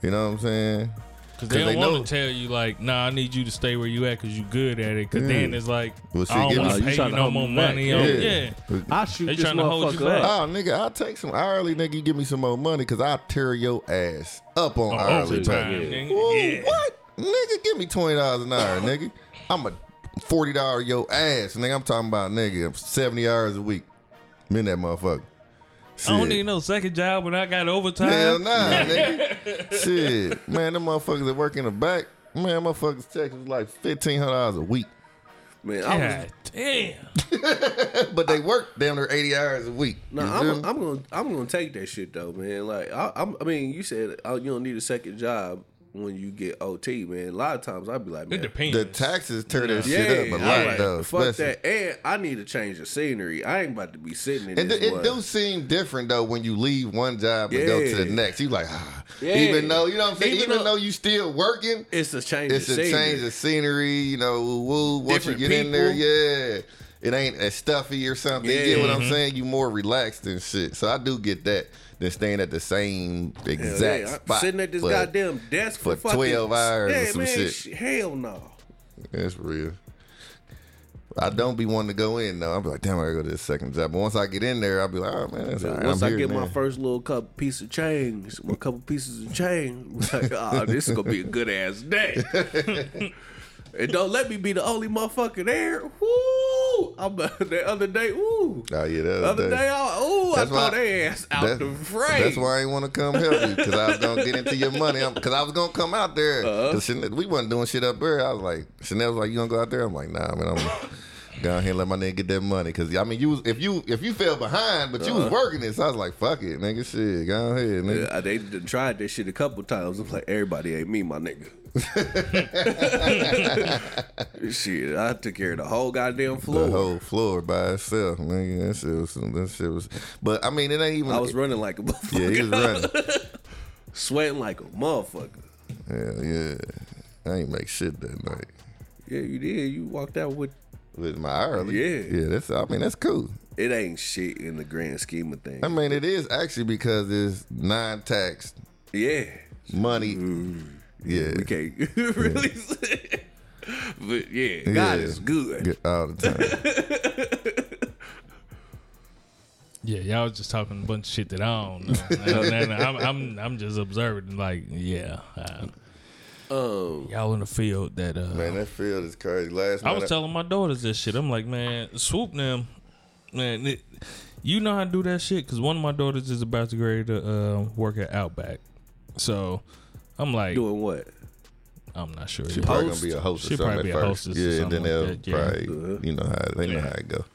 You know what I'm saying? Because they 'Cause don't they want to tell you like, nah, I need you to stay where you at because you good at it. Because Yeah. then it's like, Well, shit, I don't want to pay you no more money. Yeah. On, yeah. I shoot They this tryna hold you back. up. Oh, nigga, I'll take some hourly, nigga. You give me some more money because I'll tear your ass up on oh, On hourly overtime, pay. nigga. Ooh, Yeah. What? Nigga, give me $20 an hour, nigga. I'm a $40 your ass, nigga. I'm talking about, nigga, I'm 70 hours a week. I'm in that motherfucker. I don't need no second job when I got overtime. Hell nah, nigga. [laughs] Shit. Man, them motherfuckers that work in the back, man, motherfuckers check was like $1,500 a week. Man, I was, God damn. [laughs] But they work damn near 80 hours a week. no, You I'm. I'm gonna I'm gonna take that shit though, man. Like I, I'm, I mean, you said oh, you don't need a second job when you get OT, man. A lot of times I'd be like, It man, depends. the taxes tear that yeah, shit up a I lot, like, though. fuck especially. that. And I need to change the scenery. I ain't about to be sitting in And this. it one. do seem different though when you leave one job and go to the next. You like, ah. Yeah. even though you know what I'm saying. Even Even, though- though, you still working, it's a change. it's of a scenery. change of scenery. You know, woo. Once Different you get in there, yeah, it ain't as stuffy or something. You get what I'm saying? You more relaxed and shit. So I do get that than staying at the same exact yeah, I'm spot. sitting at this But goddamn desk for, for fucking 12 hours or some man, shit. sh- Hell no. That's real. I don't be wanting to go in though. I'll be like, damn, I gotta go to this second job. But once I get in there, I'll be like, oh man, that's right. Once I'm I get my first little couple piece of change, my couple pieces of change, like, oh, [laughs] this is gonna be a good ass day. [laughs] and don't let me be the only motherfucker there. Woo! I'm the [laughs] other day. Woo! Oh yeah, The other day, I, ooh, I That's throw why- their ass out the frame. That's why I ain't want to come help you because I was gonna get into your money. Because I was gonna come out there. Uh-huh. 'Cause Chanel- we wasn't doing shit up there. I was like, Chanel was like, "You gonna go out there?" I'm like, "Nah, man. I'm [laughs] gonna go ahead and let my nigga get that money." Because I mean, you was if you if you fell behind, but you was working it, so I was like, "Fuck it, nigga. Shit, go ahead, nigga." Uh-huh. Yeah, they tried this shit a couple times. I'm like, everybody ain't me, my nigga. [laughs] shit, I took care of the whole goddamn floor. The whole floor by itself, nigga. That shit was that shit was. But I mean, it ain't even. I was running like a motherfucker. Yeah, he was running. [laughs] sweating like a motherfucker. Hell yeah. I ain't make shit that night. Yeah, you did. You walked out with With my hourly. Yeah. Yeah, that's I mean, that's cool. it ain't shit in the grand scheme of things. I mean, it is actually because it's non taxed yeah, money. Mm-hmm. Yeah. we can't [laughs] really say. But yeah, God Yeah. is good. Good all the time. [laughs] Yeah, y'all was just talking a bunch of shit that I don't know. And- and I'm, I'm I'm just observing. Like, yeah, uh, Um, y'all in the field that. Uh, Man, that field is crazy. Last I night, was telling my daughters this shit. I'm like, man, swoop them, man. It, you know how to do that shit because one of my daughters is about to get ready to uh, work at Outback. So I'm like, doing what? I'm not sure. she probably gonna be a host or She something probably at be a first. hostess yeah, and then they'll like that, yeah. probably, uh-huh. you know how they know Yeah. how it go.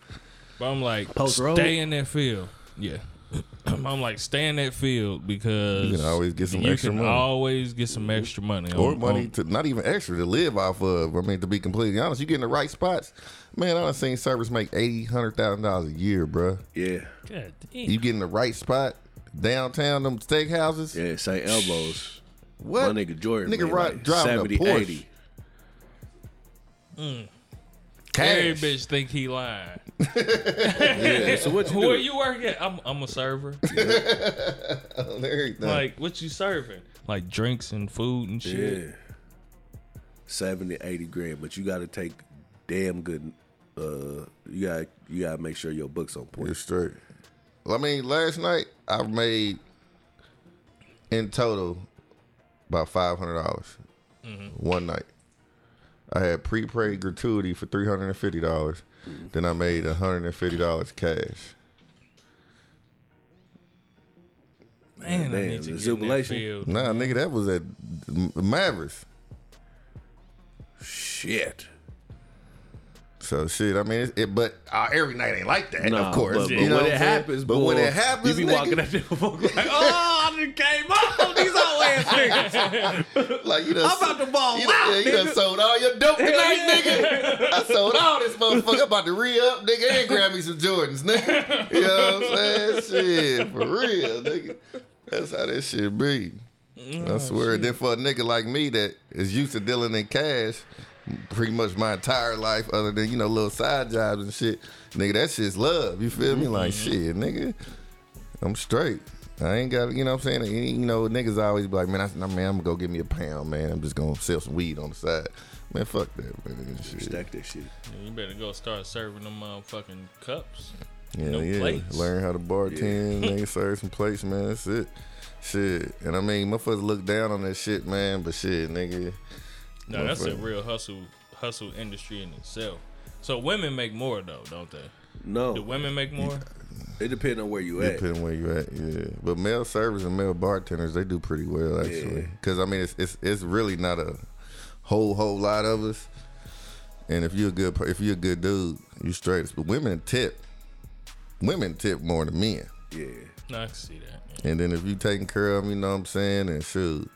But I'm like, Post road? stay in that field. Yeah. [clears throat] I'm like, stay in that field because You can always get some you extra can money. always get some extra money. Or on- money on- to not even extra to live off of. I mean, to be completely honest, you get in the right spots. Man, I done seen servers make eighty, hundred thousand dollars a year, bruh. Yeah, God damn. You get in the right spot downtown, them steakhouses. yeah, say Elbows. What? My nigga Jordan, Nigga made right- like driving a Porsche. 80. Every Cash. bitch think he lying. [laughs] Yeah, so what you Where do? you work at? I'm, I'm a server. [laughs] on everything. like, what you serving? Like drinks and food and shit. Yeah. 70, 80 grand, but you got to take damn good. Uh, you got you got to make sure your books on point. You're straight. Well, I mean, last night I made in total about five hundred dollars mm-hmm. one night. I had prepaid gratuity for three hundred and fifty dollars. Then I made hundred and fifty dollars cash. Man, I need to get in that jubilation. field. Nah, nigga, that was at M- Mavericks. Shit. So shit, I mean, it, but uh, every night ain't like that, Nah, of course. But, but you know when it happens, but boy, when it happens, you be nigga, walking at them folks like, [laughs] oh, I just came up these old ass niggas. [laughs] like you done, I'm about to ball you done, out, yeah, you done sold all your dope tonight, nigga. I sold all this motherfucker. I'm about to re up, nigga, and grab me some Jordans, nigga. You know what I'm saying? Shit, for real, nigga. That's how that shit be. I swear. Then for a nigga like me that is used to dealing in cash pretty much my entire life, other than, you know, little side jobs and shit, nigga, that shit's love. You feel me? Like, mm-hmm. shit, nigga, I'm straight. I ain't got, you know what I'm saying? You know, niggas always be like, man, I, nah, man, I'm gonna go get me a pound, man. I'm just gonna sell some weed on the side. Man, fuck that, man. Shit. Stack that shit. You better go start serving them motherfucking cups. Yeah, No yeah. plates. Learn how to bartend, nigga, [laughs] serve some plates, man. That's it. Shit. And I mean, motherfuckers look down on that shit, man, but shit, nigga. No, that's a real hustle hustle industry in itself. So women make more though, don't they? No, Do women make more? it depends on where you at. Depending where you at, yeah. But male servers and male bartenders, they do pretty well actually. Yeah. Because I mean, it's, it's it's really not a whole whole lot of us. And if you're a good per- if you're a good dude, you straight. But women tip, women tip more than men. Yeah, No, I can see that. yeah. And then if you taking care of them, you know what I'm saying, and shoot,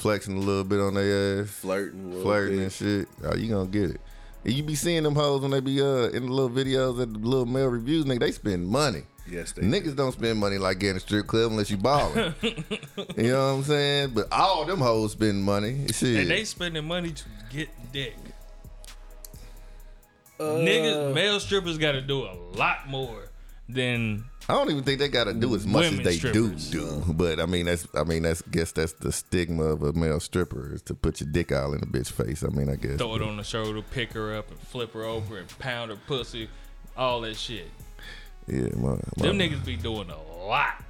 flexing a little bit on their ass, flirting, a flirting bit. and shit, oh, you gonna get it. And you be seeing them hoes when they be uh in the little videos at the little male revues, nigga. They spend money. Yes, they Niggas don't spend money like getting a strip club unless you ballin'. [laughs] you know what I'm saying? But all them hoes spend money. Shit. And they spending money to get dick. Uh, Niggas, male strippers got to do a lot more than I don't even think they gotta do as much as they strippers. do do. But I mean that's I mean that's guess that's the stigma of a male stripper is to put your dick all in a bitch face. I mean I guess. throw it on the shoulder, pick her up, and flip her over, and pound her pussy, all that shit. Yeah, my, my, Them niggas be doing a lot,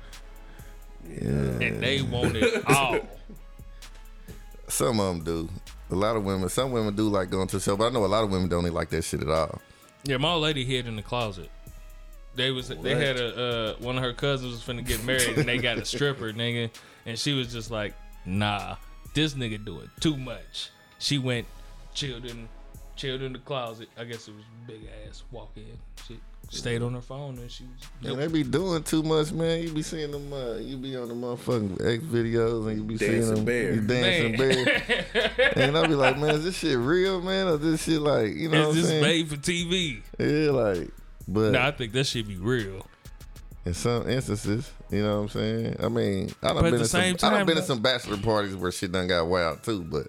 yeah. and they want it all. [laughs] Some of them do. A lot of women, some women do like going to the show, but I know a lot of women don't even like that shit at all. Yeah, my lady hid in the closet. They was they had a uh, one of her cousins was finna get married and they got a stripper [laughs] nigga, and she was just like, nah, this nigga doing too much. She went chilled in chilled in the closet. I guess it was big ass walk in. She stayed on her phone and she was. And they be doing too much, man. You be seeing them, uh, you be on the motherfucking X videos and you be seeing Dancing them bear. you dancing Man. bear. [laughs] and I be like, man, is this shit real, man, or this shit like, you know It's what I'm saying? made for TV. Yeah, like, but Nah, I think that should be real. in some instances, you know what I'm saying? I mean, I done But at been the in some, same I done been in though- some bachelor parties where shit done got wild too, but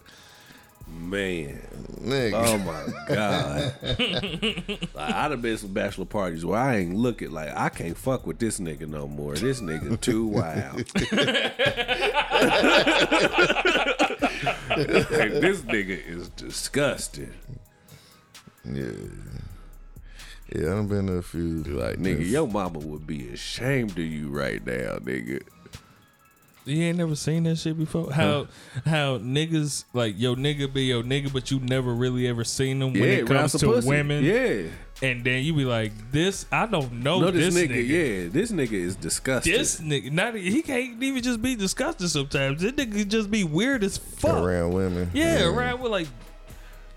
man. nigga, Oh my god! [laughs] like, I'd have been some bachelor parties where I ain't looking like I can't fuck with this nigga no more. This nigga too [laughs] wild. [laughs] Like, this nigga is disgusting. yeah. Yeah, I done been to a few. Like nigga, your mama would be ashamed of you right now, nigga. You ain't never seen that shit before. How how niggas like your nigga be your nigga, but you never really ever seen them when it comes to pussy. women. Yeah. And then you be like, this I don't know No, this, this, nigga, nigga. yeah, this nigga is disgusting. This nigga, not he can't even just be disgusting sometimes. This nigga just be weird as fuck. around women. Yeah, around with like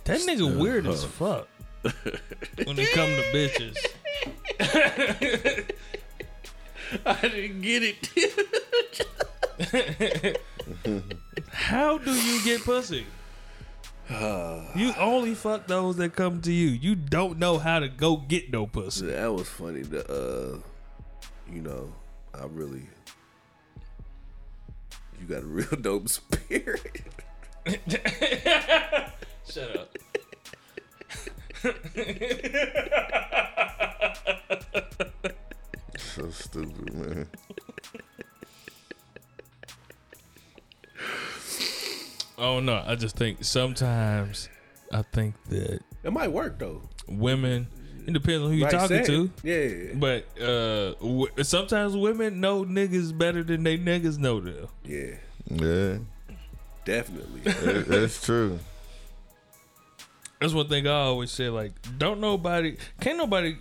that nigga weird as fuck. [laughs] when it come to bitches. [laughs] I didn't get it. [laughs] How do you get pussy? [sighs] you only fuck those that come to you. You don't know how to go get no pussy. That was funny. The uh, you know, I really, you got a real dope spirit. Shut up. So stupid, man. Oh no, I just think sometimes I think that It might work though. women. It depends on who you're Right talking set. to. Yeah, But uh, w- sometimes women know niggas better than they niggas know them. yeah, Yeah, definitely. that- that's true. That's one thing I always say. Like, don't nobody, can't nobody.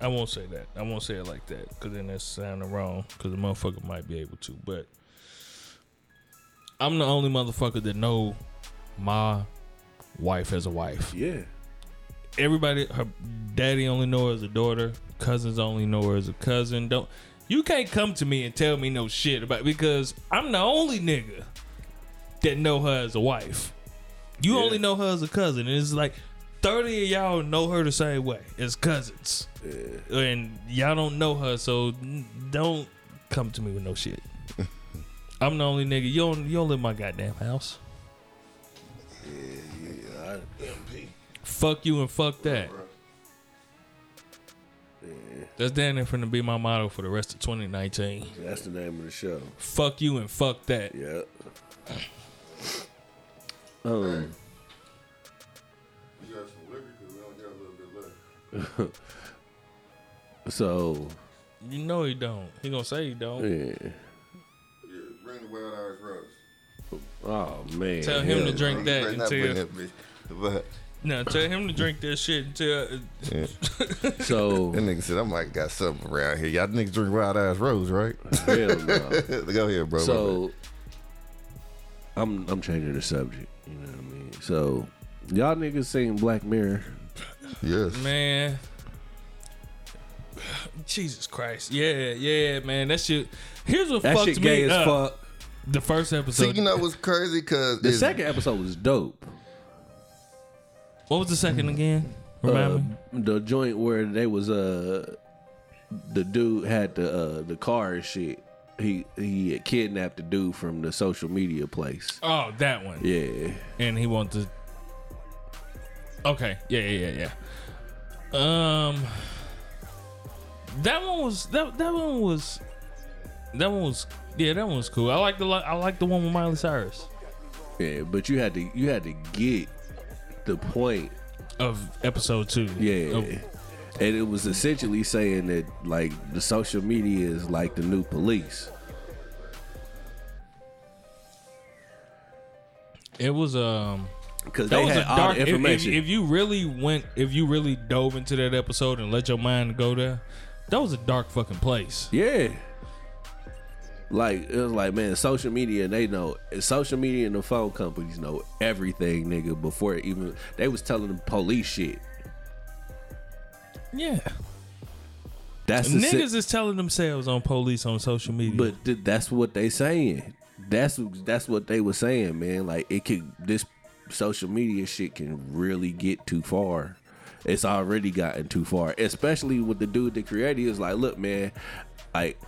I won't say that. I won't say it like that because then that's sounding wrong. Because the motherfucker might be able to, but I'm the only motherfucker that know my wife as a wife. yeah, everybody, her daddy only know her as a daughter. Cousins only know her as a cousin. Don't you can't come to me and tell me no shit about because I'm the only nigga that know her as a wife. You only know her as a cousin, and it's like thirty of y'all know her the same way as cousins, and y'all don't know her, so don't come to me with no shit. [laughs] I'm the only nigga. You don't you don't live in my goddamn house. Yeah, I, MP. Fuck you and fuck that. That's damn near finna be my motto for the rest of 2019. That's the name of the show. Fuck you and fuck that. Yeah. Um, left. [laughs] So You know he don't. He gonna say he don't. yeah. Yeah, bring the wild Irish rose. Oh man. Tell him to drink that Bring until that. But no. Tell him to drink that shit until uh, yeah. [laughs] So that nigga said I might got something around here. Y'all niggas drink wild ass rose, right? hell no. [laughs] Go ahead, bro. So I'm I'm changing the subject. You know what I mean? So y'all niggas seen Black Mirror? yes. man. Jesus Christ. Yeah, yeah, man. That shit. Here's what That fucked shit me as up. fuck. The first See, episode. you know what's crazy? Cause The second episode was dope. what was the second again? Remind Uh, me. the joint where they was uh the dude had the uh the car and shit. He he had kidnapped the dude from the social media place. Oh, that one. Yeah. and he wanted to. Okay, yeah, yeah, yeah, yeah. Um, that one was that that one was that one was yeah that one was cool. I like the I like the one with Miley Cyrus Yeah, but you had to you had to get the point. of episode two. Yeah. Of- And it was essentially saying that like the social media is like the new police. it was um. Because That they was had all dark. the If, if, information. if you really went, if you really dove into that episode and let your mind go there, that was a dark fucking place. Yeah. Like it was like man, social media and they know social media and the phone companies know everything, nigga. Before even they was telling the police shit. Yeah, That's the niggas si- is telling themselves on police on social media. but th- that's what they saying. That's that's what they were saying, man. Like it could this social media shit can really get too far. It's already gotten too far, especially with the dude that created. it. It's like, look, man, like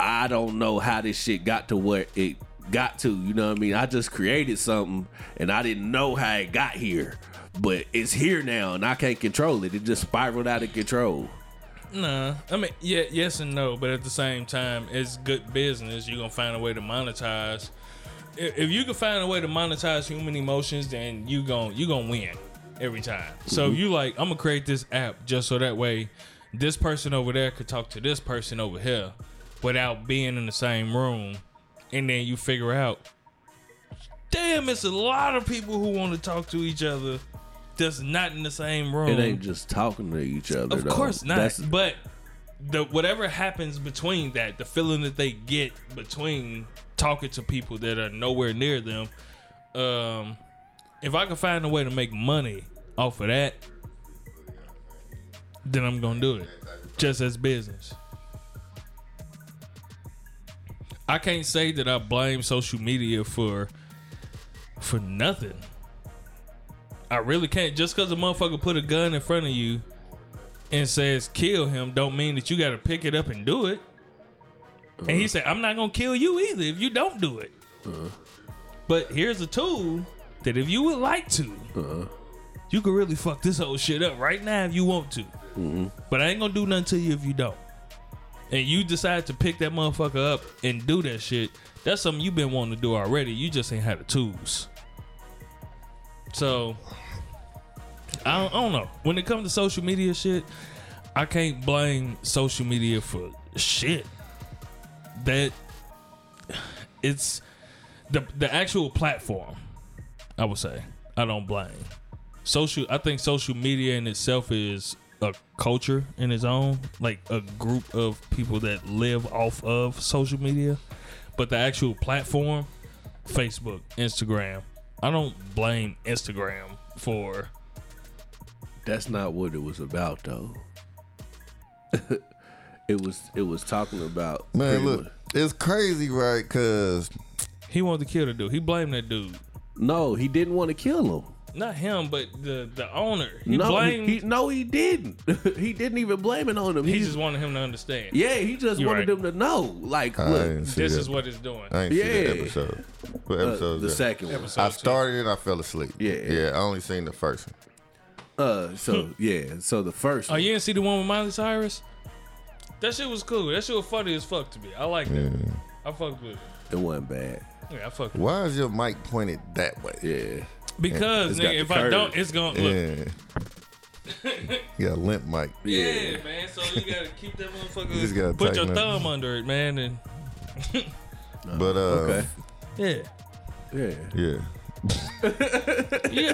I don't know how this shit got to where it got to. You know what I mean? I just created something and I didn't know how it got here, but it's here now and I can't control it. It just spiraled out of control. Nah, I mean, yeah, yes and no, but at the same time, it's good business. You're gonna find a way to monetize. If you can find a way to monetize human emotions, then you gon' you gonna win every time. So if mm-hmm. you like, I'm gonna create this app just so that way, this person over there could talk to this person over here, without being in the same room, and then you figure out, damn, it's a lot of people who want to talk to each other. That's not in the same room. It ain't just talking to each other. Of though. course not. That's- but the whatever happens between that, the feeling that they get between talking to people that are nowhere near them, um, if I can find a way to make money off of that, then I'm gonna do it. Just as business. I can't say that I blame social media for for nothing. I really can't. Just because a motherfucker put a gun in front of you and says kill him, don't mean that you got to pick it up and do it. And he uh-huh. said, I'm not gonna kill you either if you don't do it. Uh-huh. But here's a tool that if you would like to, uh-huh. you could really fuck this whole shit up right now if you want to. Mm-hmm. But I ain't gonna do nothing to you if you don't. And you decide to pick that motherfucker up and do that shit. That's something you've been wanting to do already. You just ain't had the tools. So I don't, I don't know. When it comes to social media shit, I can't blame social media for shit. That it's the the actual platform. I would say I don't blame social. I think social media in itself is a culture in its own, like a group of people that live off of social media. But the actual platform, Facebook, Instagram, I don't blame Instagram for That's not what it was about, though. [laughs] it was it was talking about Man, pretty look, much- it's crazy, right? Cause He wanted to kill the dude. He blamed that dude. No, he didn't want to kill him. Not him, but the the owner. He no, blamed. he, He, no, he didn't. [laughs] he didn't even blame it on him. He, just wanted him to understand. yeah, he just You're wanted right. him to know. Like, I look, didn't see This that. is what it's doing. I ain't see that Yeah. episode. What uh, episode the is that? second one. Episode I started it. I fell asleep. Yeah. yeah. I only seen the first one. Uh, so yeah, so the first. Oh, one. you didn't see the one with Miley Cyrus? That shit was cool. That shit was funny as fuck to me. I like that. I fucked with it. It wasn't bad. Yeah, I fucked with. Why is your mic pointed that way? Yeah. Because nigga, the if I don't, it's gonna look. Yeah. [laughs] you got a limp mic. Yeah. man. So you gotta keep that motherfucker. You just gotta put your tighten up. thumb under it, man, and But uh, Okay. yeah. Yeah. yeah. Yeah, [laughs]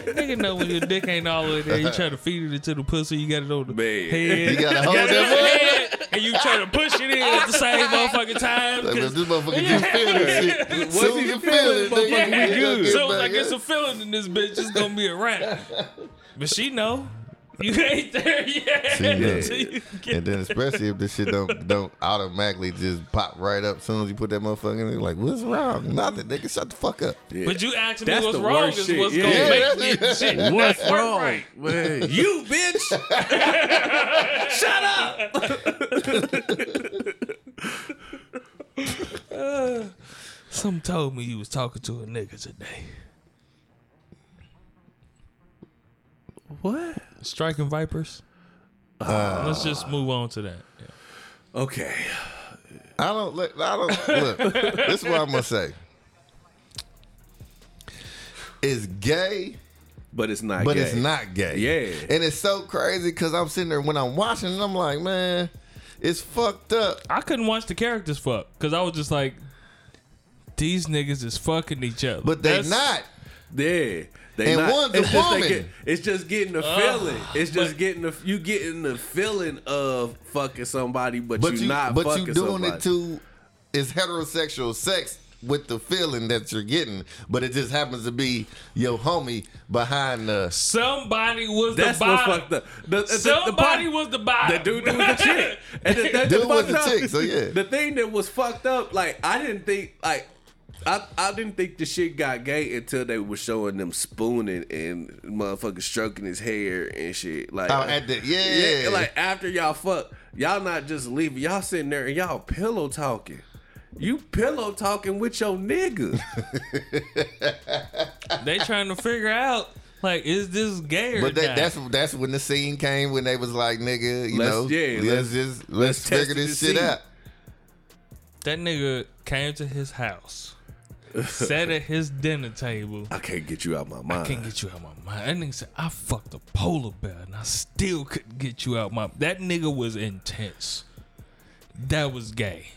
nigga know when your dick ain't all the way there. You try to feed it into the pussy, you got it on the Man. head. You gotta You hold got it on that head, and you try to push it in at the same [laughs] motherfucking time. Like, 'cause- this motherfucker just feel this shit. [laughs] Once Soon you you feel feel it, it, motherfucker, nigga, we good. get So it's back like it's a feeling in this bitch. It's gonna be a wrap. But she know you ain't there yet. She know. So you get- And then especially if this shit don't don't automatically just pop right up as soon as you put that motherfucker in there, like, what's wrong? Nothing, nigga, shut the fuck up. Yeah. But you asking That's me what's wrong is shit. what's Yeah. gonna Yeah, make that's- the shit What's wrong? right. Man, you bitch. [laughs] Shut up. [laughs] [sighs] Some told me you was talking to a nigga today. What? Striking Vipers. Uh, Let's just move on to that. Yeah. Okay. I don't look. I don't [laughs] look. this is what I'm gonna say. It's gay, But it's not but gay. it's not gay. Yeah. and it's so crazy because I'm sitting there when I'm watching, and I'm like, man, it's fucked up. I couldn't watch the characters fuck because I was just like, these niggas is fucking each other. But they That's- not. Yeah. They And not, one's a it's just woman. get- it's just getting the Uh, feeling. It's just but- getting the you getting the feeling of fucking somebody, but, But you you, not but fucking you doing somebody. it to is heterosexual sex with the feeling that you're getting, but it just happens to be your homie behind the. Somebody was That's the what's bottom. fucked up. The, the, the, Somebody part- was the bottom. The dude was the chick. And the, the, [laughs] Dude the was the up- chick, so yeah. The thing that was fucked up, like I didn't think like I, I didn't think the shit got gay until they were showing them spooning and motherfucker stroking his hair and shit. Like Oh, at the- yeah. like after y'all fuck, y'all not just leaving, y'all sitting there and y'all pillow talking. You pillow talking with your nigga. [laughs] they trying to figure out like, is this gay or But that, that's that's when the scene came when they was like, nigga, you Let's- know, yeah, let's, let's- just let's, let's figure it this shit see. out. that nigga came to his house, sat at his dinner table. I can't get you out my mind. I can't get you out my mind. That nigga said, I fucked a polar bear and I still couldn't get you out my That nigga was intense. That was gay.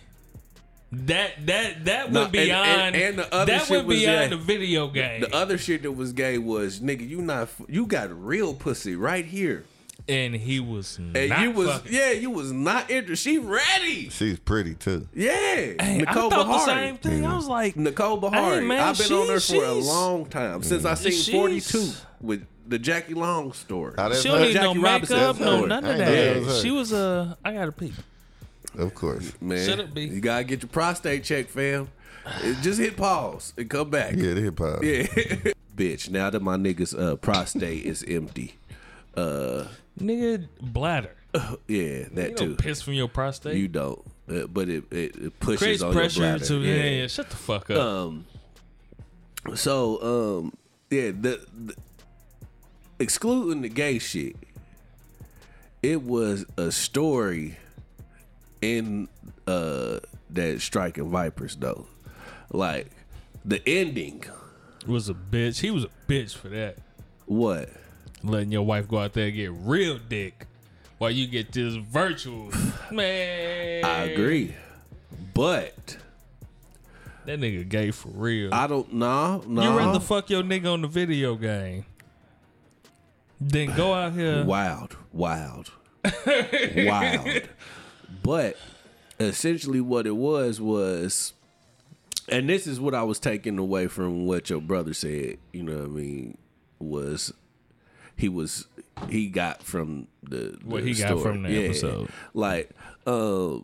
That that that No, went beyond and- and the other that shit went was beyond gay. the video game. The other shit that was gay was nigga, you not you got real pussy right here, and he was and not you was fucking. yeah, you was not interested. She ready, She's pretty too. yeah. Hey, Nicole I thought Bahari. the same thing. I was like, Nicole Beharie. Hey, man, I've been on her for a long time since I seen She's- Forty Two with the Jackie Long story. She don't need Jackie no Robinson, makeup, that's no her. none of ain't know that that. was her. She was a. I got to pee. Of course. Man, Should it be? You gotta get your prostate checked, fam. Just hit pause and come back. Yeah, the hip hop. Yeah. [laughs] Bitch, now that my nigga's uh, prostate is empty. Uh, Nigga, bladder. [laughs] yeah, that You too. don't piss from your prostate. You don't, uh, but it, it, it pushes creates on pressure your bladder. to yeah. yeah. Shut the fuck up. Um. So um, yeah, the, the excluding the gay shit, it was a story in uh that striking vipers though, like the ending. was a bitch. He was a bitch for that. What? Letting your wife go out there and get real dick while you get this virtual. [sighs] Man. I agree, but That nigga gay for real. I don't know. No, You rather fuck your nigga on the video game than go out here. [sighs] wild, wild, wild. But essentially, what it was was, and this is what I was taking away from what your brother said. You know what I mean? Was he was he got from the, What the he got from the Yeah. episode. Like, uh,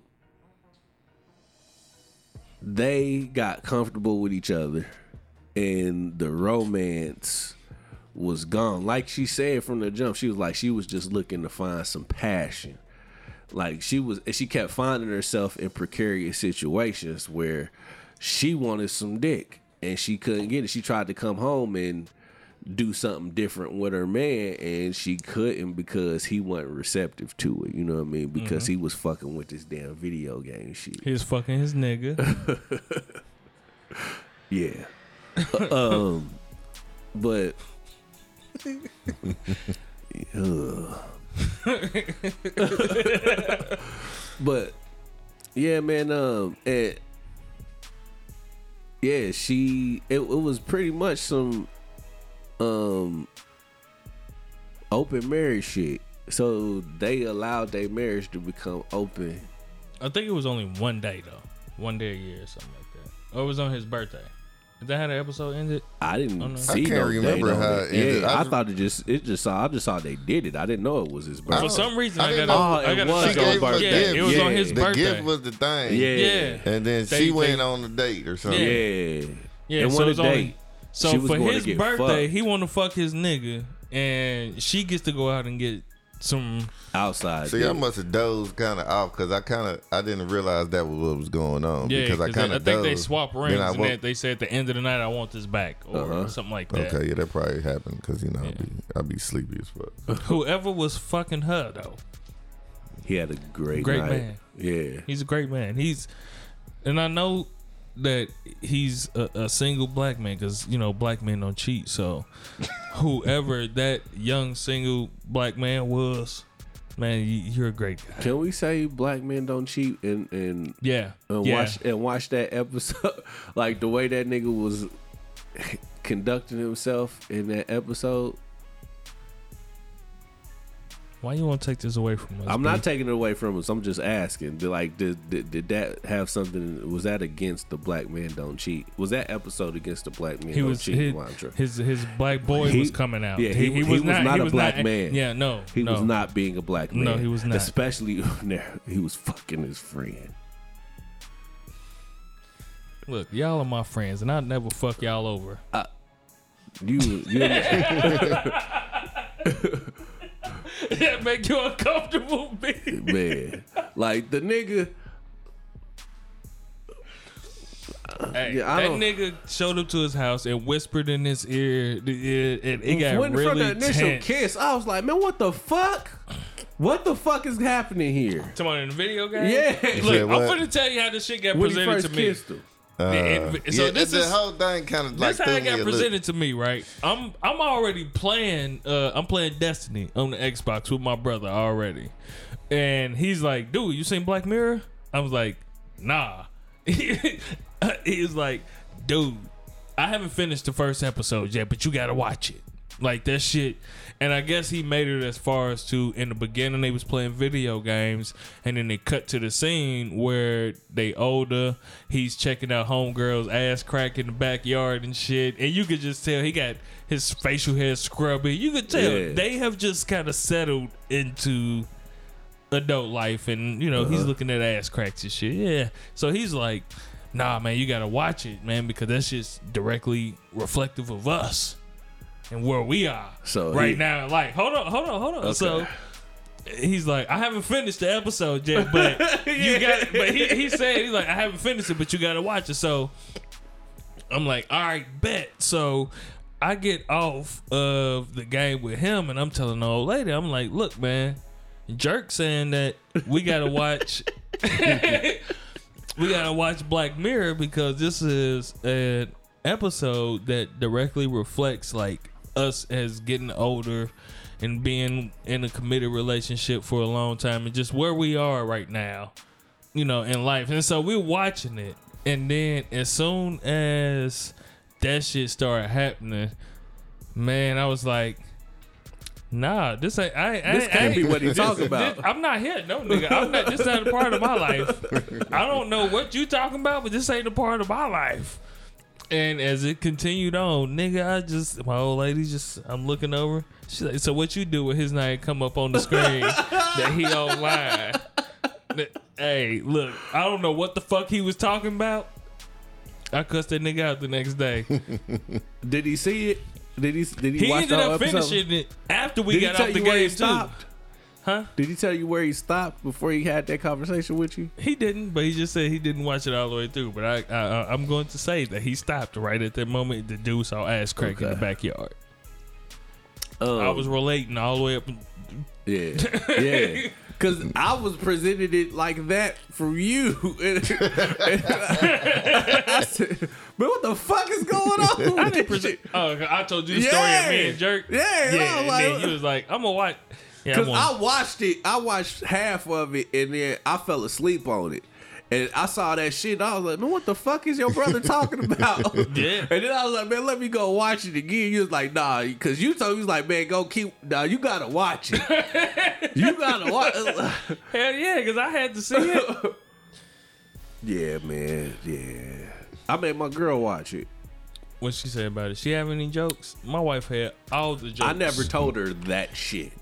they got comfortable with each other, and the romance was gone. Like she said from the jump, she was like she was just looking to find some passion. Like she was, and she kept finding herself in precarious situations where she wanted some dick and she couldn't get it. She tried to come home and do something different with her man, and she couldn't because he wasn't receptive to it. You know what I mean? Because he was fucking with this damn video game shit. He was fucking his nigga. [laughs] Yeah. um, but [laughs] but yeah, man. Um, and yeah, she. It, it was pretty much some um open marriage shit. So they allowed their marriage to become open. I think it was only one day though, one day a year or something like that. Or it was on his birthday. Is that how the episode ended? I didn't Oh, no. see. I can't no remember how it. it ended. Yeah, I I, just- thought it just it just saw. I just saw they did it. I didn't know it was his birthday. For some reason, I I, got. know. I got Oh, it was to on gave him a Yeah, gift. it was on his Yeah. The birthday. gift was the thing. Yeah. Yeah. And then They- she went they- on a date or something. Yeah. Yeah, And so what a it's only- date. So She for his birthday, fucked. he want to fuck his nigga, and she gets to go out and get some. Outside. See, I dick. must have dozed kind of off because I kind of I didn't realize that was what was going on Yeah, because I 'cause kind I of think they swap rings, and woke- they say at the end of the night, "I want this back" or Uh-huh. something like that. Okay, yeah, that probably happened because you know I'd be I'd be sleepy as fuck. [laughs] Whoever was fucking her though, he had a great, Great night. man. Yeah. he's a great man. He's, and I know that he's a, a single black man because you know black men don't cheat. So, whoever [laughs] that young single black man was, man, you, you're a great guy. Can we say black men don't cheat and and Yeah, and yeah. watch and watch that episode [laughs] like the way that nigga was conducting himself in that episode? Why you want to take this away from us? I'm not taking it away from us. I'm just asking. Did, like, did, did did that have something? Was that against the black man don't cheat? Was that episode against the black man He don't was cheat his, mantra? his his black boy He- was coming out. yeah, he- he was not a black man. Yeah, no, He no. was not being a black man. No, he was not. Especially [laughs] when he was fucking his friend. Look, y'all are my friends, and I'd never fuck y'all over. Uh, you, you [laughs] [laughs] [laughs] that make you uncomfortable, [laughs] B. man, like the nigga. Hey, Yeah, I that nigga showed up to his house and whispered in his ear, and it got when from the initial tense. kiss, I was like, man, what the fuck? What the fuck is happening here? Come on, in the video game. Yeah. said Look, I'm gonna tell you how this shit got When he presented first to me. kissed him. Uh, It- so yeah, this the is- whole thing kind of like That's how it got presented to me, right? I'm I'm already playing. Uh, I'm playing Destiny on the Xbox with my brother already, and he's like, "Dude, you seen Black Mirror?" I was like, "Nah." [laughs] he was like, "Dude, I haven't finished the first episode yet, but you gotta watch it." Like that shit. And I guess he made it as far as to in the beginning they was playing video games and then they cut to the scene where they older, he's checking out homegirl's ass crack in the backyard and shit. And you could just tell he got his facial hair scrubby. You could tell Yeah. they have just kind of settled into adult life and you know he's uh-huh. looking at ass cracks and shit yeah so he's like nah man you gotta watch it man because that's just directly reflective of us and where we are So right he- now like hold on hold on hold on. Okay. so he's like i haven't finished the episode yet but [laughs] you got but he, he said he's like i haven't finished it but you gotta watch it. So i'm like all right bet. So I get off of the game with him and I'm telling the old lady, I'm like, look, man, Jerk saying that we gotta watch [laughs] we gotta watch Black Mirror because this is an episode that directly reflects like us as getting older and being in a committed relationship for a long time and just where we are right now, you know, in life. And so we're watching it. And then as soon as that shit started happening, man, I was like, Nah, this ain't. I, I, This I can't ain't- be what he [laughs] talking about. this- I'm not here, no nigga. I'm not. This ain't a part of my life. [laughs] I don't know what you talking about, but this ain't a part of my life. And as it continued on, nigga, I just my old lady just I'm looking over. She's like, "So what you do with his name come up on the screen [laughs] that he online?" That- Hey, look, I don't know what the fuck he was talking about. I cussed that nigga out the next day. [laughs] Did he see it? Did he? Did he, He watch ended up episode? finishing it after we Did got off the game too. stopped? Huh? Did he tell you where he stopped before he had that conversation with you? He didn't, but he just said he didn't watch it all the way through. But I, I I'm going to say that he stopped right at that moment. The dude saw ass crack in the backyard. Um, I was relating all the way up. Yeah, [laughs] yeah. Cause I was presented it like that from you. [laughs] I said, "Man, what the fuck is going on?" I didn't present. Oh, I told you the story of me and Jerk. Yeah, and and like- then you was like, "I'm gonna watch." Yeah, I'm Cause gonna, I watched it, I watched half of it, and then I fell asleep on it. And I saw that shit, and I was like, man, what the fuck is your brother talking about?" [laughs] Yeah. [laughs] And then I was like, "Man, let me go watch it again." You was like, "Nah," because you told me, "You was like, man, go keep. Nah, you gotta watch it. [laughs] you gotta watch." hell yeah, because I had to see it. yeah, man. Yeah. I made my girl watch it. what she said about it? She have any jokes? My wife had all the jokes. I never told her that shit.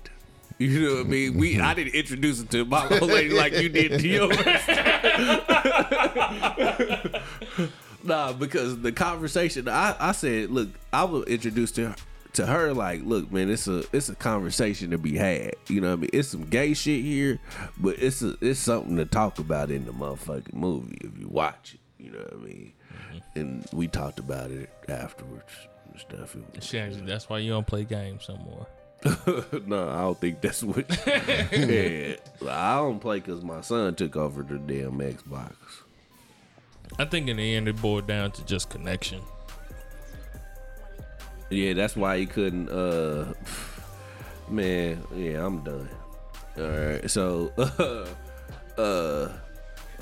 You know what I mean? We I didn't introduce it to my old lady like you did to yours. [laughs] nah, because the conversation I, I said, look, I was introduced to her to her like, look, man, it's a it's a conversation to be had. You know what I mean? It's some gay shit here, but it's a, it's something to talk about in the motherfucking movie if you watch it. You know what I mean? Mm-hmm. And we talked about it afterwards and stuff. Was- She actually, that's why you don't play games no more. [laughs] no, I don't think that's what. yeah, [laughs] I don't play because my son took over the damn Xbox. I think in the end it boiled down to just connection. Yeah, that's why he couldn't. uh [sighs] Man, yeah, I'm done. All right, so [laughs] uh,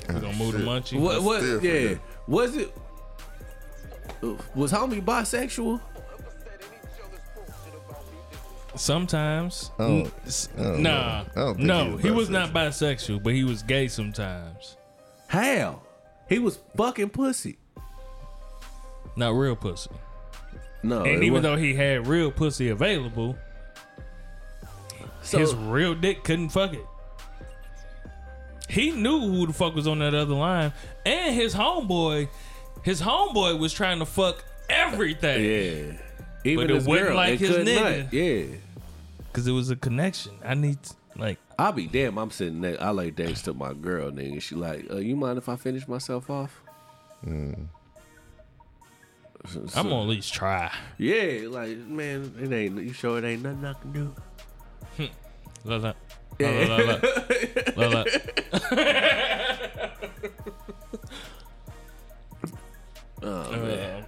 We gonna move the munchie. what? What? Yeah, was it? Was homie bisexual? Sometimes. Oh, S- I don't nah, know. I don't think no, he was he was not bisexual, but he was gay sometimes. How? He was fucking pussy. Not real pussy. No, and it even wa- though he had real pussy available, so, his real dick couldn't fuck it. He knew who the fuck was on that other line, and his homeboy, his homeboy was trying to fuck everything yeah, even But it his wasn't girl, like they his couldn't Yeah. Because it was a connection. I need like I'll be damn. I'm sitting there. I lay next to my girl, nigga. She like, uh, you mind if I finish myself off? So- I'm gonna at least try. Yeah, like man, it ain't. You sure it ain't nothing I can do? La, la. La, la, la, la. [laughs] La, la. [laughs] Uh,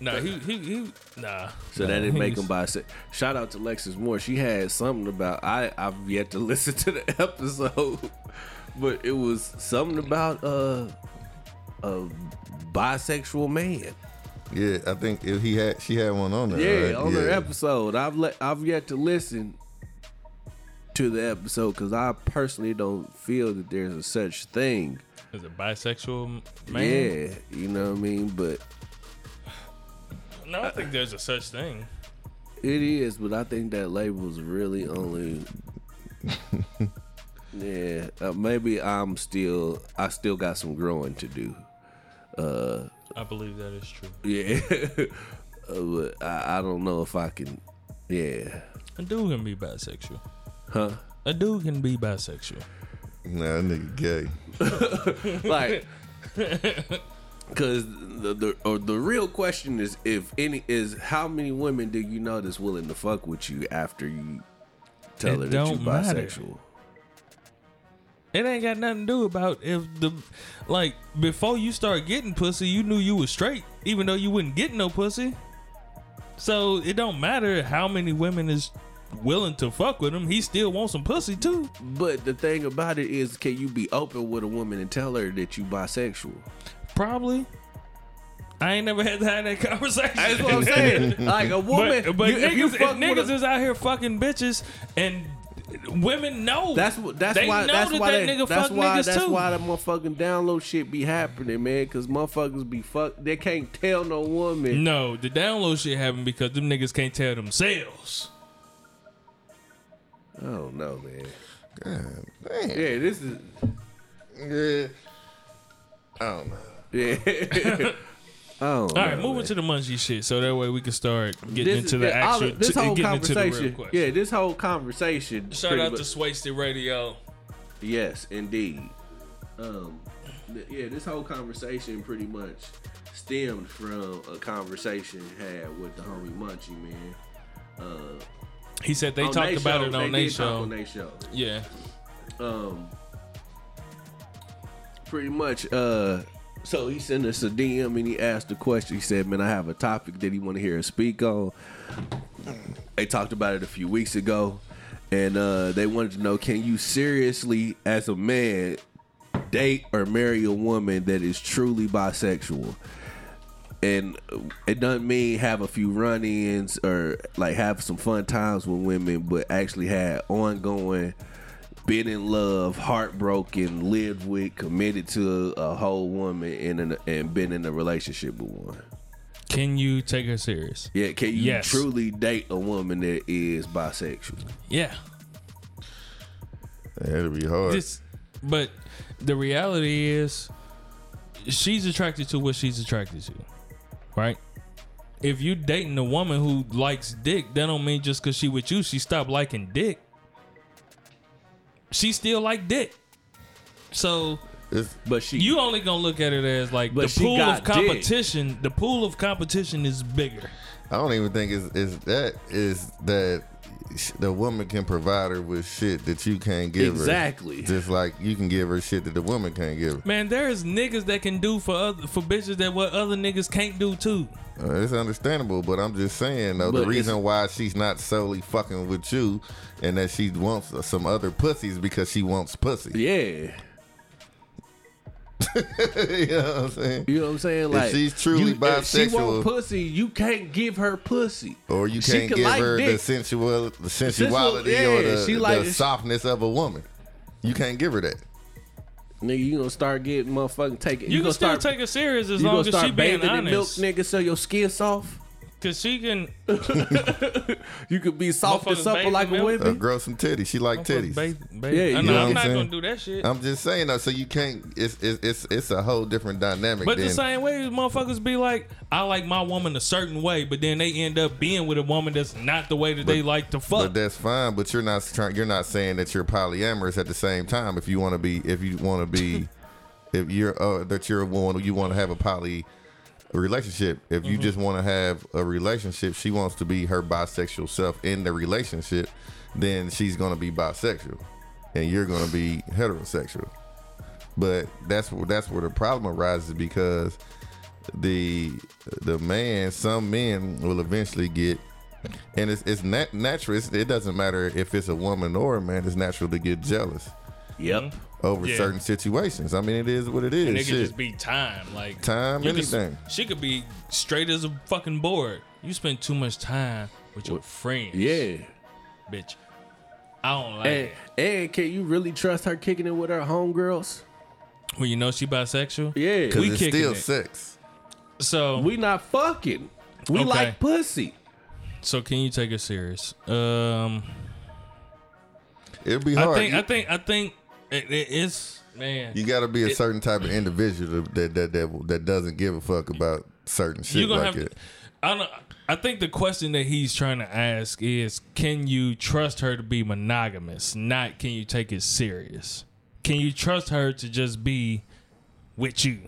nah, he, he, he, nah. So that didn't make him buy. Se- Shout out to Lexus Moore. She had something about. I I've yet to [laughs] listen to the episode, [laughs] but it was something about uh a bisexual man. Yeah, I think if he had, she had one on there. Yeah, right? on the Yeah. episode. I've let I've yet to listen to the episode because I personally don't feel that there's a such thing. Is a bisexual man? Yeah, you know what I mean. But No, I don't think there's a such thing. it is. But I think that label's really only. [laughs] yeah, uh, maybe I'm still. I still got some growing to do. Uh, I believe that is true. Yeah, [laughs] Uh, but I, I don't know if I can. Yeah, A dude can be bisexual. huh? A dude can be bisexual. Nah, that nigga gay. [laughs] like because the the or the real question is if any is how many women do you know that's willing to fuck with you after you tell It her that you don't matter. bisexual It ain't got nothing to do about if the like before you start getting pussy, you knew you was straight, even though you wouldn't get no pussy. So it don't matter how many women is willing to fuck with him. He still wants some pussy too. but the thing about it is can you be open with a woman and tell her that you bisexual Probably. I ain't never had to have that conversation. that's what i'm saying like a woman But, but you- niggas, if you if fuck with niggas a- is out here fucking bitches and women know. That's what. That's they why. know That's that why. that they, nigga that's fuck why. niggas That's too. why the motherfucking download shit be happening, man. Because motherfuckers be fuck. They can't tell no woman. No, the download shit happened because them niggas can't tell themselves. I don't know, man. God damn. Yeah, this is. Yeah. I don't know. Yeah. [laughs] I don't All right, moving to the munchie shit, so that way we can start getting This- into the all- actual, this to- whole getting into the real conversation. question. Yeah, this whole conversation. Shout pretty out much- to Swasted Radio. Yes, indeed. Um, th- yeah, this whole conversation pretty much stemmed from a conversation had with the homie Munchie man. Uh, He said they on talked they about show, it on they their did talk show. On their show. Yeah, Um, pretty much. Uh, so he sent us a DM and he asked a question. He said, "Man, I have a topic that he want to hear us speak on." They talked about it a few weeks ago, and uh, they wanted to know: Can you seriously, as a man, date or marry a woman that is truly bisexual? And it doesn't mean have a few run-ins or like have some fun times with women, but actually had ongoing been in love, heartbroken, lived with, committed to a, a whole woman, and in a, and been in a relationship with one. can you take her serious? Yeah, can you Yes. truly date a woman that is bisexual? Yeah, That'll be hard. this, but the reality is, she's attracted to what she's attracted to, right? If you dating a woman who likes dick, that don't mean just because she with you, she stopped liking dick. She still like dick. So It's, But she, you only gonna look at it as like But the pool of competition. The pool of competition is bigger. I don't even think it's, it's that is that sh- the woman can provide her with shit that you can't give Exactly. her. Exactly. Just like you can give her shit that the woman can't give her. Man, there's niggas that can do for other for bitches that what other niggas can't do too. Uh, it's understandable, but I'm just saying though But the reason why she's not solely fucking with you and that she wants some other pussies because she wants pussy. yeah, [laughs] you know what I'm saying? you know what I'm saying? Like if she's truly you, if she bisexual- want pussy, you can't give her pussy. Or you can't can give like her the dick. sensual, the sensuality yeah, or the, she like the softness of a woman. You can't give her that. Nigga, you gonna start getting motherfucking taking. You, gonna can still start, take her serious as long as she start being bathing in milk, honest. nigga, so your skin soft. Cause she can [laughs] You could be soft and Motherfuckers supple like a milk. Uh, grow some titties. She like titties. Bathe, bathe. Yeah, I you know, know what I'm I'm not saying? gonna do that shit. I'm just saying though, so you can't. It's it's it's, it's a whole different dynamic. But than, the same way, motherfuckers be like, I like my woman a certain way, but then they end up being with a woman that's not the way that they like to fuck. But that's fine. But you're not trying. You're not saying that you're polyamorous at the same time. If you want to be, if you want to be, [laughs] if you're uh, that you're one, you want to have a poly relationship. If Mm-hmm. you just want to have a relationship, she wants to be her bisexual self in the relationship. Then she's gonna be bisexual, and you're gonna be heterosexual. But that's where that's where the problem arises because the the man, some men will eventually get, and it's it's nat- natural. It's, it doesn't matter if it's a woman or a man. It's natural to get jealous Yep. over Yeah. certain situations. I mean, it is what it is. and it could Shit. just be time, like Time, you could s- anything. she could be straight as a fucking board. You spend too much time with your friends, Yeah. bitch. I don't like And, it. and can you really trust her kicking it with her homegirls? When you know she bisexual, Yeah. because we it's kicking still it. sex. So We not fucking. We Okay. like pussy. so can you take it serious? Um, It'll be hard. I think I think I think it, it, it's man. you got to be a certain type of individual that that that that doesn't give a fuck about certain shit You're gonna like have it. to. I don't. I think the question that he's trying to ask is, can you trust her to be monogamous? Not can you take it serious? Can you trust her to just be with you?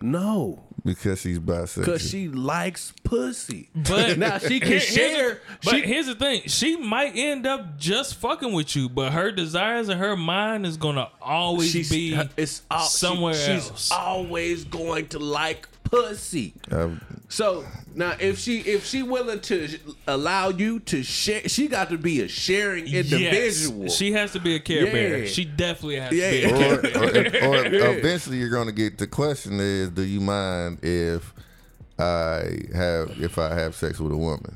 No. Because she's bisexual. Cause she likes pussy. But [laughs] Now she can share. but she, here's the thing: she might end up just fucking with you, but her desires and her mind is gonna always be it's all, she- somewhere she's else. always going to like pussy. Um, So now, if she if she willing to allow you to share, she got to be a sharing individual. Yes, she has to be a care bear. Yeah. She definitely has Yeah. to be a or, care or, or [laughs] eventually you're going to get the question is do you mind if I have if I have sex with a woman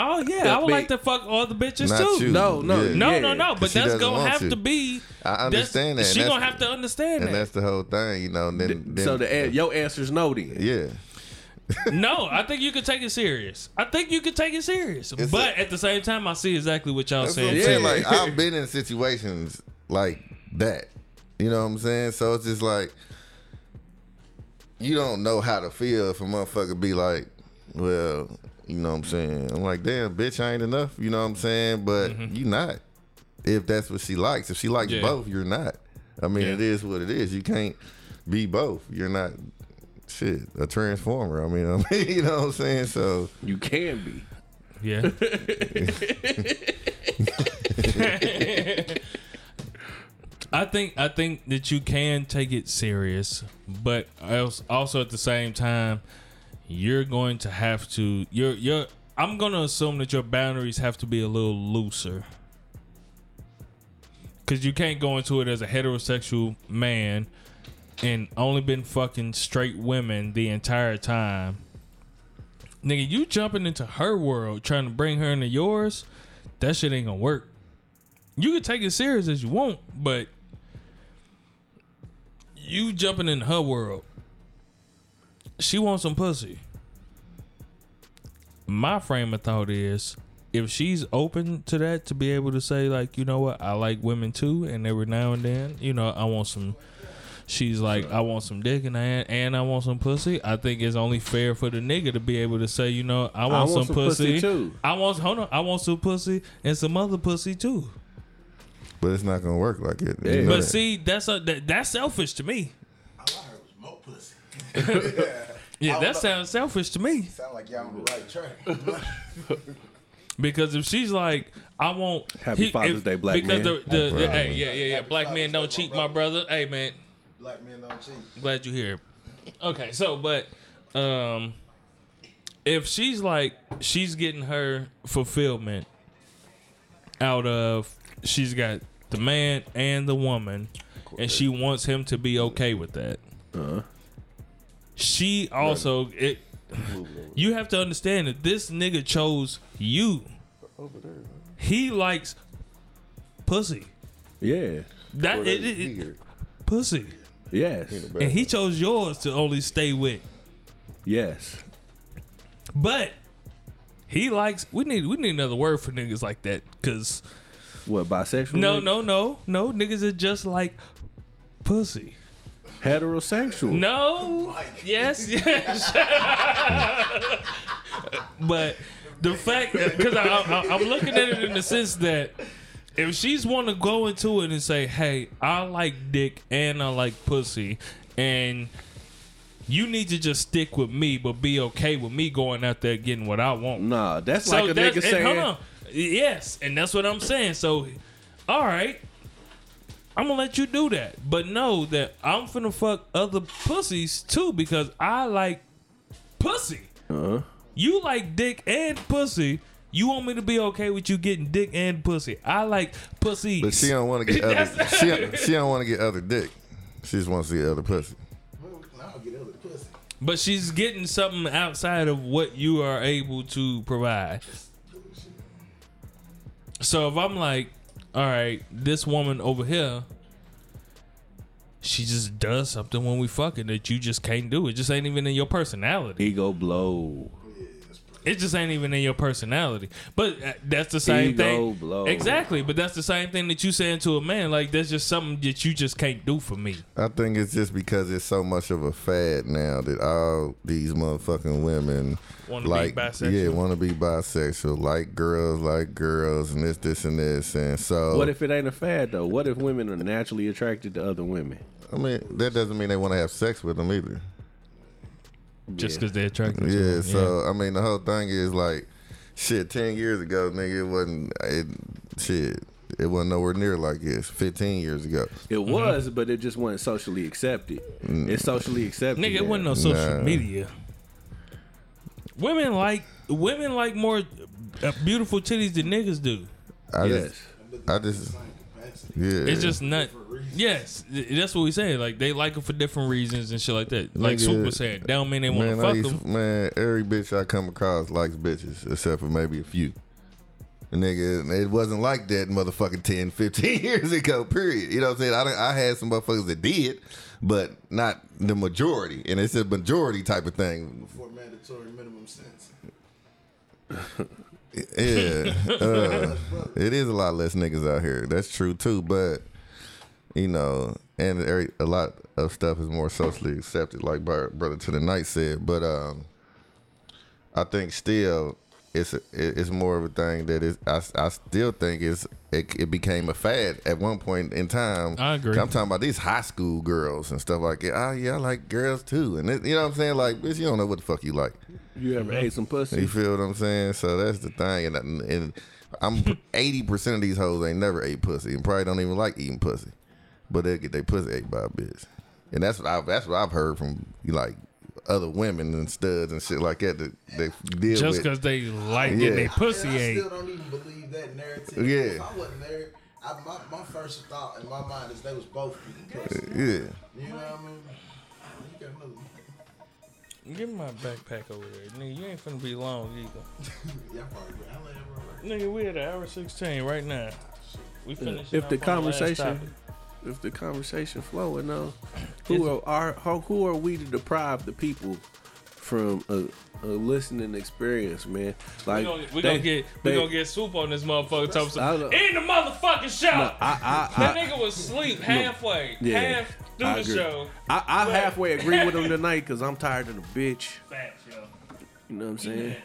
Oh yeah, Yeah, I would but- like to fuck all the bitches Not too. you. No, no, Yeah. No, Yeah, no, no. But 'cause she that's doesn't gonna want have you. to be. I that's- understand that. She and gonna that's- have to understand that. And that. that's the whole thing, you know. Then, then so the an- uh, your answer's no then. yeah. No, I think you could take it serious. I think you could take it serious. It's but a- at the same time, I see exactly what y'all That's what saying. I'm Yeah. saying. Like [laughs] I've been in situations like that. You know what I'm saying? So it's just like you don't know how to feel if a motherfucker be like, well, you know what I'm saying? I'm like, damn, bitch, I ain't enough. You know what I'm saying? But you not. If that's what she likes. If she likes Mm-hmm. Yeah. both, you're not. I mean, Yeah. it is what it is. You can't be both. You're not shit, a transformer. I mean, [laughs] I mean, you know what I'm saying? So You can be. Yeah. [laughs] I think I think that you can take it serious, but also at the same time, you're going to have to. You're you're. I'm gonna assume that your boundaries have to be a little looser, because you can't go into it as a heterosexual man and only been fucking straight women the entire time. Nigga, you jumping into her world trying to bring her into yours, that shit ain't gonna work. You can take it serious as you want, but you jumping in her world. She wants some pussy. My frame of thought is if she's open to that to be able to say like, you know what, I like women too, and every now and then, you know, I want some she's like, I want some dick and I, and I want some pussy. I think it's only fair for the nigga to be able to say, you know, I want, want some, some pussy. pussy, too. I want hold on, I want some pussy and some other pussy too. but it's not gonna work like it. You Yeah. know But that. see, that's a that, that's selfish to me. All I heard was more pussy. [laughs] Yeah, I that know. sounds selfish to me. Sound like y'all on the right track. [laughs] Because if she's like, I want Happy Father's Day, black because man. the, the, the hey yeah yeah yeah Happy black Father's men don't cheat, my brother. brother. Hey man, Black men don't cheat. glad you here. Okay, so but um, if she's like she's getting her fulfillment out of she's got the man and the woman, and she wants him to be okay with that. She also it. You have to understand that this nigga chose you. Over there. He likes pussy. Yeah. That it, it- it- pussy, Yes. and he chose yours to only stay with. Yes. But he likes. We need we need another word for niggas like that. Cause What bisexual? no nigga? no no no niggas are just like pussy. Heterosexual. No. Yes. Yes. but the fact because I, I, I'm looking at it in the sense that if she's want to go into it and say, "Hey, I like dick and I like pussy," and you need to just stick with me, but be okay with me going out there getting what I want. Nah, that's like a that's- nigga and saying. hold on. Yes, and that's what I'm saying. So, all right, I'm gonna let you do that, but know that I'm finna fuck other pussies too because I like pussy. Uh-huh. You like dick and pussy. You want me to be okay with you getting dick and pussy? I like pussy. But she don't want to get [laughs] other. She she don't want to get other dick. She just wants to get other pussy. Well, I'll get other pussy. But she's getting something outside of what you are able to provide. So if I'm like, all right, this woman over here, she just does something when we fucking that you just can't do. It just ain't even in your personality. Ego blow. It just ain't even in your personality. But uh, that's the same Ego thing. blow. Exactly. But that's the same thing that you saying to a man. Like that's just something that you just can't do for me. I think it's just because it's so much of a fad now that all these motherfucking women Wanna be like, bisexual? yeah, want to be bisexual, like girls, like girls, and this, this, and this, and so. What if it ain't a fad though? What if women are naturally attracted to other women? I mean, that doesn't mean they want to have sex with them either. Just Yeah. because they're attracted Yeah, them. so I mean, the whole thing is like, shit. Ten years ago, nigga, it wasn't. It, shit, it wasn't nowhere near like this. Fifteen years ago, It was, but it just wasn't socially accepted. It's socially accepted. Nigga, it wasn't no social Nah. media. Women like women like more uh, beautiful titties than niggas do. I Yes. just, I just, Yeah, It's just not. Yes, that's what we say. Like they like them for different reasons and shit like that. Like Nigga, Super said, that don't mean they want to fuck used, them. man, every bitch I come across likes bitches, except for maybe a few. And nigga, it wasn't like that motherfucking 10, [laughs] 15 years ago, period. You know what I'm saying? I, I had some motherfuckers that did, but not the majority. And it's a majority type of thing. For mandatory minimum sentence. [laughs] Yeah. uh, it is a lot less niggas out here. That's true too. But you know, and every, a lot of stuff is more socially accepted, like Brother to the Night said. But um, I think still it's a, it's more of a thing that is. I, I still think it's it, it became a fad at one point in time. I agree. I'm talking about these high school girls and stuff like that. Oh yeah, I like girls too, and it, you know what I'm saying. Like, bitch, you don't know what the fuck you like. You ever ate some pussy? You feel what I'm saying? So that's the thing, and, and I'm [laughs] eighty percent of these hoes ain't never ate pussy, and probably don't even like eating pussy, but they get their pussy ate by a bitch, and that's what I that's what I've heard from like other women and studs and shit like that that they deal Just with. because they like Yeah. getting their pussy Yeah, I ate. still don't even believe that narrative. Yeah. If I wasn't there, I, my, my first thought in my mind is they was both eating pussy. Yeah, You know what I mean? You got another. Give me my backpack over there, nigga. You ain't finna be long either. [laughs] Yeah, I probably will. I let everyone Nigga, we at an hour sixteen right now. We finished. if the conversation, if the conversation flowing though, [clears throat] who are, are who are we to deprive the people from a, a listening experience, man? We Like gonna, we they- gonna get we they- gonna get swoop on this motherfucker. Talking I some, know. in the motherfucking show. No, I, I, that I, nigga was asleep halfway, yeah, half through I the agree. show. I, I halfway agree with him [laughs] tonight because I'm tired of the bitch. Facts, yo. You know what I'm saying?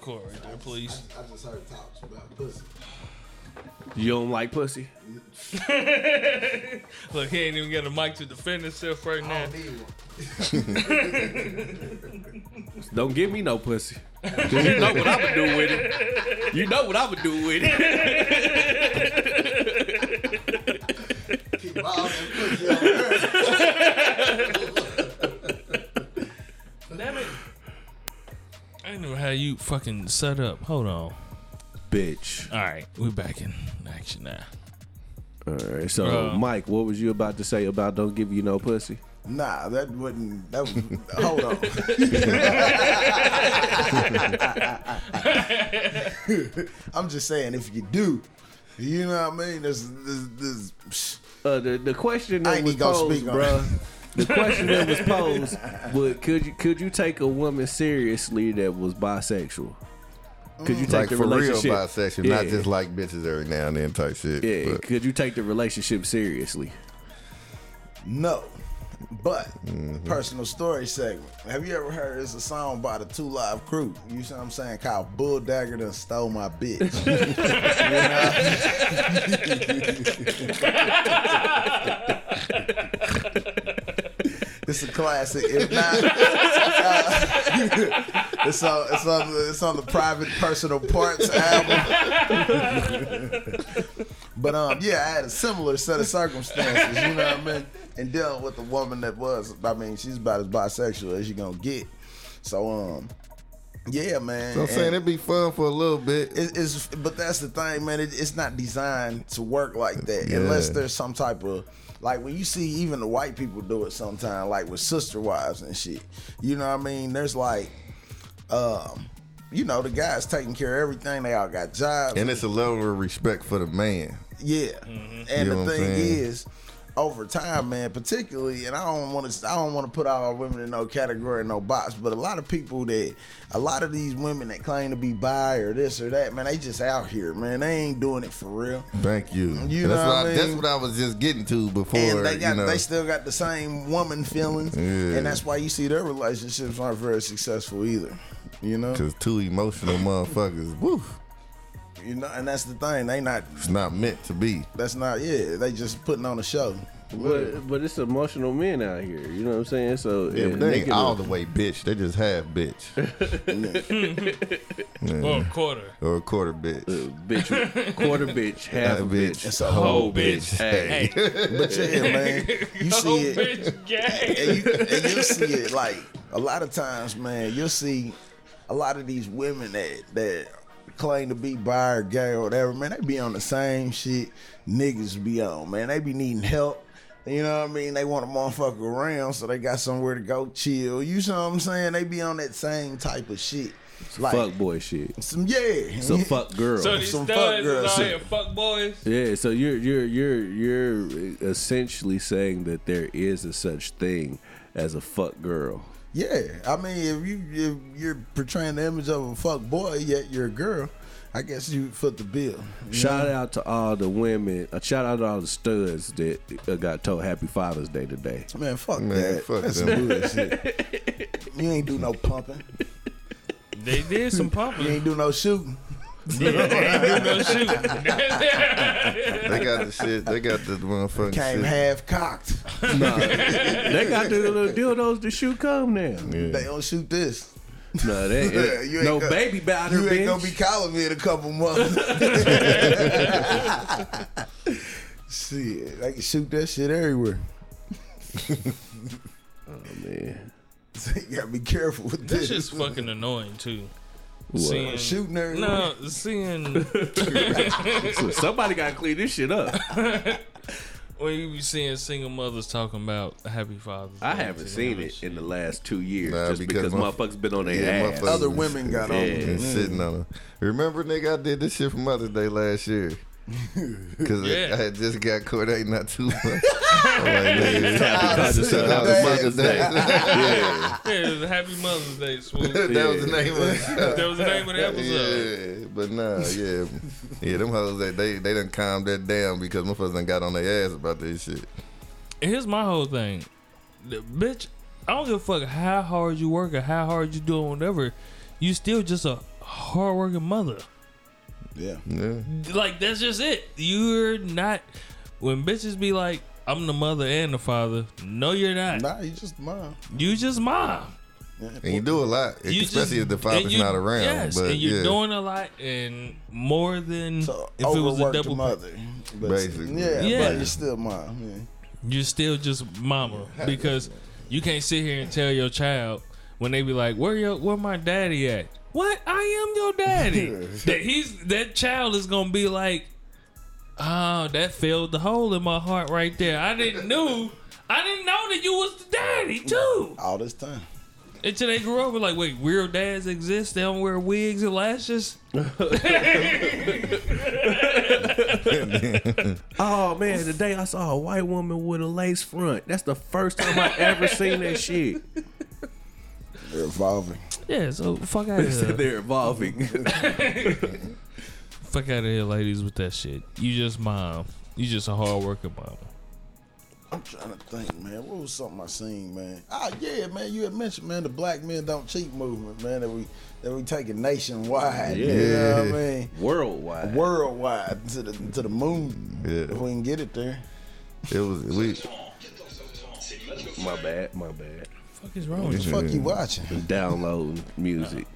Corey, there, please. I just heard talks about pussy. You don't like pussy? [laughs] Look, he ain't even got a mic to defend himself right I now. don't need one. [laughs] Don't give me no pussy. 'Cause you know what I would do with it. You know what I would do with it. Keep all that pussy on. Damn it. I didn't know how you fucking set up. Hold on. Bitch. All right, we're back in action now. All right. So, Uh, Mike, what was you about to say about don't give you no pussy? Nah, that wouldn't. That was. hold on. [laughs] I'm just saying, if you do, you know what I mean. This, there's, there's Uh, the the question I that ain't was gonna posed, speak bro. The question that was posed, but could you could you take a woman seriously that was bisexual? Could you mm. take like the for real relationship? bisexual, not just like bitches every now and then type shit. Yeah, but- could you take the relationship seriously? no. But mm-hmm. personal story segment. Have you ever heard it's a song by the Two Live Crew? You see what I'm saying? Called Bull Dagger done stole my bitch. [laughs] [laughs] [laughs] It's a classic. If not, uh, [laughs] it's on it's on the, it's on the private personal parts album. [laughs] but um, yeah, I had a similar set of circumstances. You know what I mean? And dealing with a woman that was, I mean, she's about as bisexual as you're gonna get. So um, yeah, man. So I'm saying And- it'd be fun for a little bit. it, it's but that's the thing, man. It, it's not designed to work like that Yeah. unless there's some type of like when you see even the white people do it sometimes, like with sister wives and shit. You know what I mean? There's like, um, you know, the guys taking care of everything. They all got jobs. and it's a level of respect for the man. Yeah, Mm-hmm. and You the thing is, over time, man, particularly, and I don't want to, I don't want to put all women in no category, no box, but a lot of people that, a lot of these women that claim to be bi or this or that, man, they just out here, man. They ain't doing it for real. Thank you. You that's, know what what I I, that's what I was just getting to before. And they got, you know, they still got the same woman feelings, Yeah. and that's why you see their relationships aren't very successful either. You know, Cause two emotional motherfuckers, woof, you know, and that's the thing. They not, it's not meant to be. that's not, yeah. They just putting on a show. But but it's emotional men out here. You know what I'm saying? So Yeah, and but they ain't all the way bitch. They just half bitch [laughs] Or a quarter. or a quarter bitch. uh, bitch, quarter bitch, [laughs] half a bitch, It's a Whole whole bitch. Hey, But yeah, [laughs] man, you see it. bitch, gay. and, you, and you'll see it like a lot of times, man. You'll see a lot of these women that that claim to be bi or gay or whatever, man, they be on the same shit niggas be on, man. They be needing help. You know what I mean? They want a motherfucker around, so they got somewhere to go chill. You know what I'm saying? They be on that same type of shit. Like fuck boy shit. some yeah. So [laughs] fuck girl. So these Some fuck studs is girls. out fuck boys. Yeah, so you're you're you're you're essentially saying that there is a such thing as a fuck girl. Yeah, I mean, if you if you're portraying the image of a fuck boy, yet you're a girl, I guess you foot the bill. Shout know? out to all the women. Uh, shout out to all the studs that uh, got told Happy Father's Day today. man, fuck Man, that. fuck That's them. some bullshit. you ain't do no pumping. They did some pumping. You ain't do no shooting. Yeah, they ain't do no shooting. They got the shit. They got the motherfucking Came shit. half cocked. [laughs] Nah, they got the little dildos to shoot come now. They don't shoot this. No, they, [laughs] You ain't no go- baby batter, You ain't gonna be calling me in a couple months. [laughs] shit, they can shoot that shit everywhere. Oh man. So you gotta be careful with This this. shit's fucking annoying too. What? Seeing, shooting everywhere. no, seeing [laughs] So somebody got to clean this shit up. [laughs] when you be seeing single mothers talking about Happy Father's I haven't seen it shit. in the last two years Nah, just because, because motherf- motherfuckers been on their Yeah, ass. Other women got on. Yeah. it. and sitting on them. Remember, nigga, I did this shit for Mother's Day last year. [laughs] Cause Yeah. I had just got caught ain't not too much. [laughs] I'm like, nigga, Because it's shout out Mother's Mother's Day. [laughs] yeah. Yeah, it was a Happy Mother's Day, swoop. that was the name of the. That was the name of the episode. Yeah, but nah, yeah, yeah, them hoes they they they done calmed that down because motherfuckers done got on their ass about this shit. And here's my whole thing, the, bitch. I don't give a fuck how hard you work or how hard you doing whatever. You still just a hardworking mother. Yeah. Yeah, Like that's just it. You're not. When bitches be like, "I'm the mother and the father," no, you're not. Nah, you just mom. You just mom. and you do a lot, You especially just- if the father's you- not around. Yes, but and you're yeah. doing a lot and more than So if it was a overworked double. mother. But, Basically. Yeah, Yeah. but you're still mom. Yeah. You're still just mama because you can't sit here and tell your child when they be like, "Where your where my daddy at?" What? I am your daddy. [laughs] that he's that child is gonna be like, "Oh, that filled the hole in my heart right there. I didn't know." I didn't know that you was the daddy too. All this time. Until they grew up, with like, wait, real dads exist? They don't wear wigs and lashes. [laughs] Oh man, today I saw a white woman with a lace front. That's the first time I ever seen that shit. They're evolving. Yeah, so fuck out of here. They're evolving. [laughs] Fuck out of here, ladies, with that shit. You just mom. You just a hard working mom. I'm trying to think, man. What was something I seen, man? Ah, yeah, man. You had mentioned, man, the Black Men Don't Cheat movement, man. That we that we taking nationwide. You know what I mean? Worldwide. Worldwide to the to the moon. Yeah. If we can get it there. It was we. [laughs] My bad. My bad. Fuck is wrong What with the you? fuck you watching? Downloading music.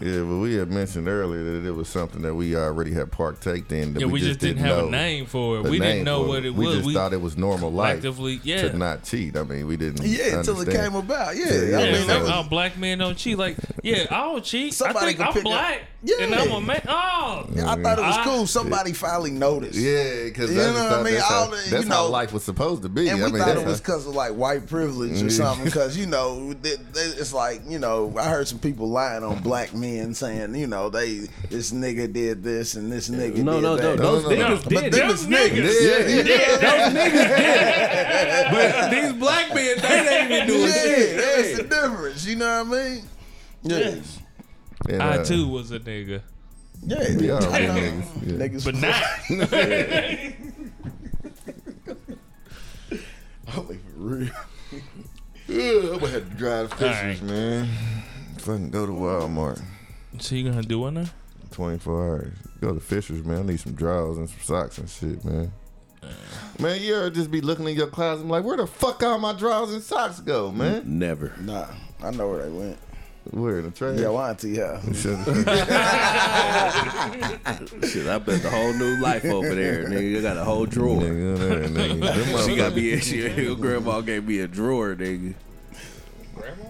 Yeah, but we had mentioned earlier that it was something that we already had partaked in. That Yeah, we, just didn't, have know a name for it. the We didn't know what it we was. We just thought it was normal life actively, yeah. to not cheat. I mean, we didn't. Yeah, until it came about. Yeah, Yeah, I yeah, mean, it's that like, was, oh, black men don't cheat. Like, yeah, I don't cheat. Somebody I think I'm pick up- black. Yeah. And I'm a man. Oh. I thought it was I- cool. Somebody finally noticed. Yeah, because You know what I mean? That's, how, the- that's you how life was supposed to be. And we I mean, thought it was because of like white privilege or mm-hmm. something. Because you know, [laughs] th- th- it's like you know, I heard some people lying on black men saying, you know, they this nigga did this and this nigga No, did no, that. no. Those no, no. niggas But did them it. is niggas. Yeah, yeah. Those niggas did it. [laughs] But these black men, they ain't even doing Yeah, shit. that's the difference. You know what I mean? Yeah, And, I uh, too was a nigga. yeah. We are I [laughs] real know. niggas. Yeah. Niggas, But not. Holy [laughs] [laughs] for real. Yeah, I'm gonna have to drive All Fishers, right. man. Fucking go to Walmart. so you gonna do one now? 24 hours. Go to Fishers, man. I need some drawers and some socks and shit, man. Man, you ever just be looking in your closet and like, where the fuck all my drawers and socks go, man? Never. Nah, I know where they went. Where in the trash? Yeah, why auntie yeah. Shit. [laughs] [laughs] Shit, I bet the whole new life over there, nigga. You got a whole drawer. Nigga, there, nigga. Them [laughs] She got motherfuckers- me. She, your grandma gave me a drawer, nigga.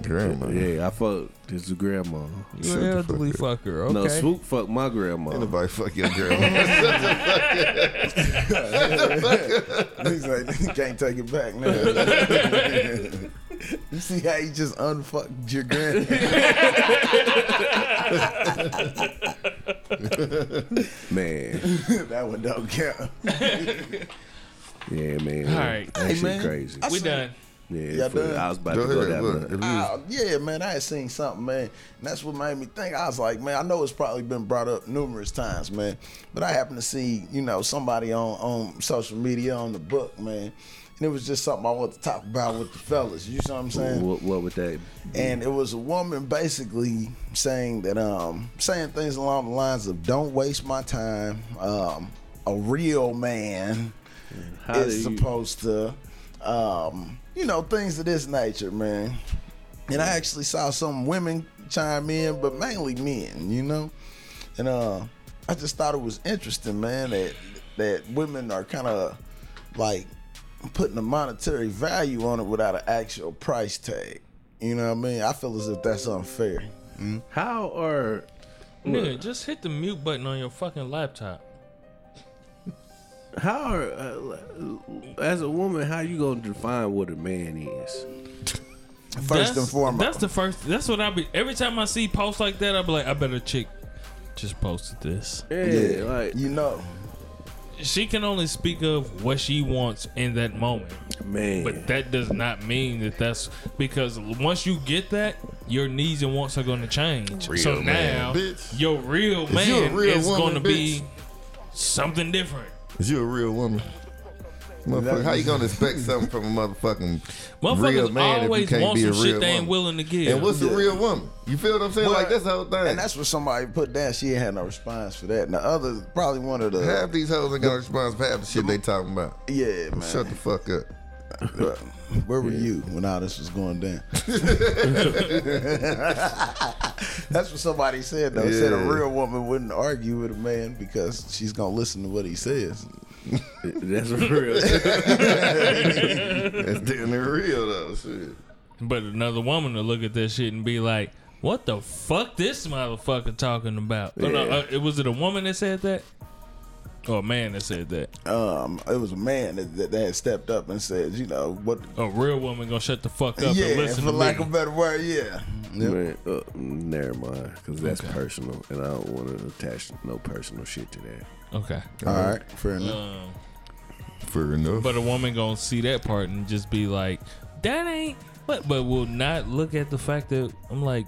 Grandma. Yeah, I fucked his grandma. You an elderly fucker. Okay. No, Swoop fucked my grandma. Ain't nobody fuck your [laughs] grandma. He's like, you can't take it back now. [laughs] you see how he just unfucked your grandma? [laughs] Man, that one don't count. yeah, man. All right. that Hey, shit man. crazy. I we said- done. Yeah, for- I was about Go to go ahead. down Look, there. if you- yeah, man, I had seen something, man. And that's what made me think. I was like, man, I know it's probably been brought up numerous times, man. But I happened to see, you know, somebody on, on social media on the book, man. And it was just something I wanted to talk about with the fellas. You know what I'm saying? What, what would that? Be? and it was a woman basically saying that um saying things along the lines of don't waste my time um a real man How do is you- supposed to um you know things of this nature man and i actually saw some women chime in but mainly men you know and uh i just thought it was interesting man that that women are kind of like putting a monetary value on it without an actual price tag. You know what I mean? I feel as if that's unfair. How are Nigga, just hit the mute button on your fucking laptop. How are uh, as a woman? How you gonna define what a man is? First that's, and foremost. That's the first. That's what I be. Every time I see posts like that, I be like, I bet a chick just posted this. Yeah, yeah, like you know. She can only speak of what she wants in that moment, man. but that does not mean that that's because once you get that, your needs and wants are going to change. Real so man, now, bitch. your real man real is going to be something different. Is you a real woman? Motherfucker, how you gonna expect something from a motherfucking Motherfuckers real man if you always can't want be a some real shit they ain't woman? willing to give. And what's Yeah. a real woman? You feel what I'm saying? Well, like that's the whole thing. And that's what somebody put down. She ain't had no response for that. And the other, probably one of the, half these hoes ain't gonna respond for half the shit they talking about. yeah, man. Shut the fuck up. Where were you when all this was going down? [laughs] [laughs] That's what somebody said though. Said a real woman wouldn't argue with a man because she's gonna listen to what he says. [laughs] That's real. That's damn near real though. Shit. But another woman to look at that shit and be like, "What the fuck this motherfucker talking about?" Oh, no, uh, it was it a woman that said that, or a man that said that? Um, it was a man that, that, that had stepped up and said, you know what? A real woman gonna shut the fuck up yeah, and listen for to lack me. of a better word, yeah. Yep. Man, uh, never mind, because that's personal, and I don't want to attach no personal shit to that. okay, All right, fair enough. um, Fair enough. but a woman gonna see that part and just be like, "That ain't," but but will not look at the fact that I'm like,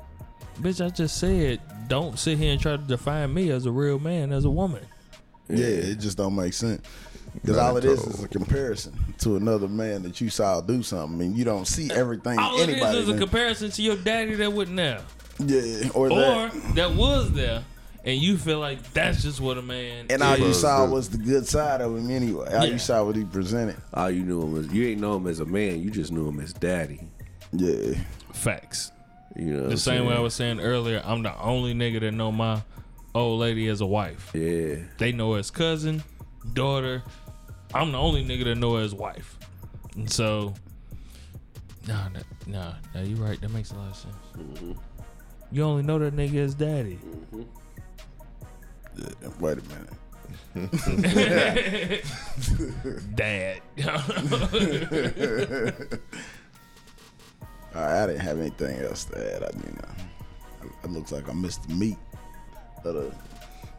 "Bitch, I just said." Don't sit here and try to define me as a real man, as a woman. Yeah, it just don't make sense. Because all it is is a comparison to another man that you saw do something, and you don't see everything All it anybody. is is a do. comparison to your daddy that wasn't there. yeah, or, or that. that was there, and you feel like that's just what a man. And all you Supposed saw was the good side of him anyway. All Yeah. you saw what he presented. All you knew him as you ain't know him as a man, you just knew him as daddy. Yeah. Facts. You know, what The I'm same way I saying? was saying earlier, I'm the only nigga that know my old lady as a wife. Yeah, They know as cousin, daughter. I'm the only nigga that know as wife. And so, nah, nah, nah, nah you right. That makes a lot of sense. Mm-hmm. You only know that nigga as daddy. yeah. Wait a minute. [laughs] Dad. [laughs] Right, I didn't have anything else to add. I mean, uh, it looks like I missed the meat of the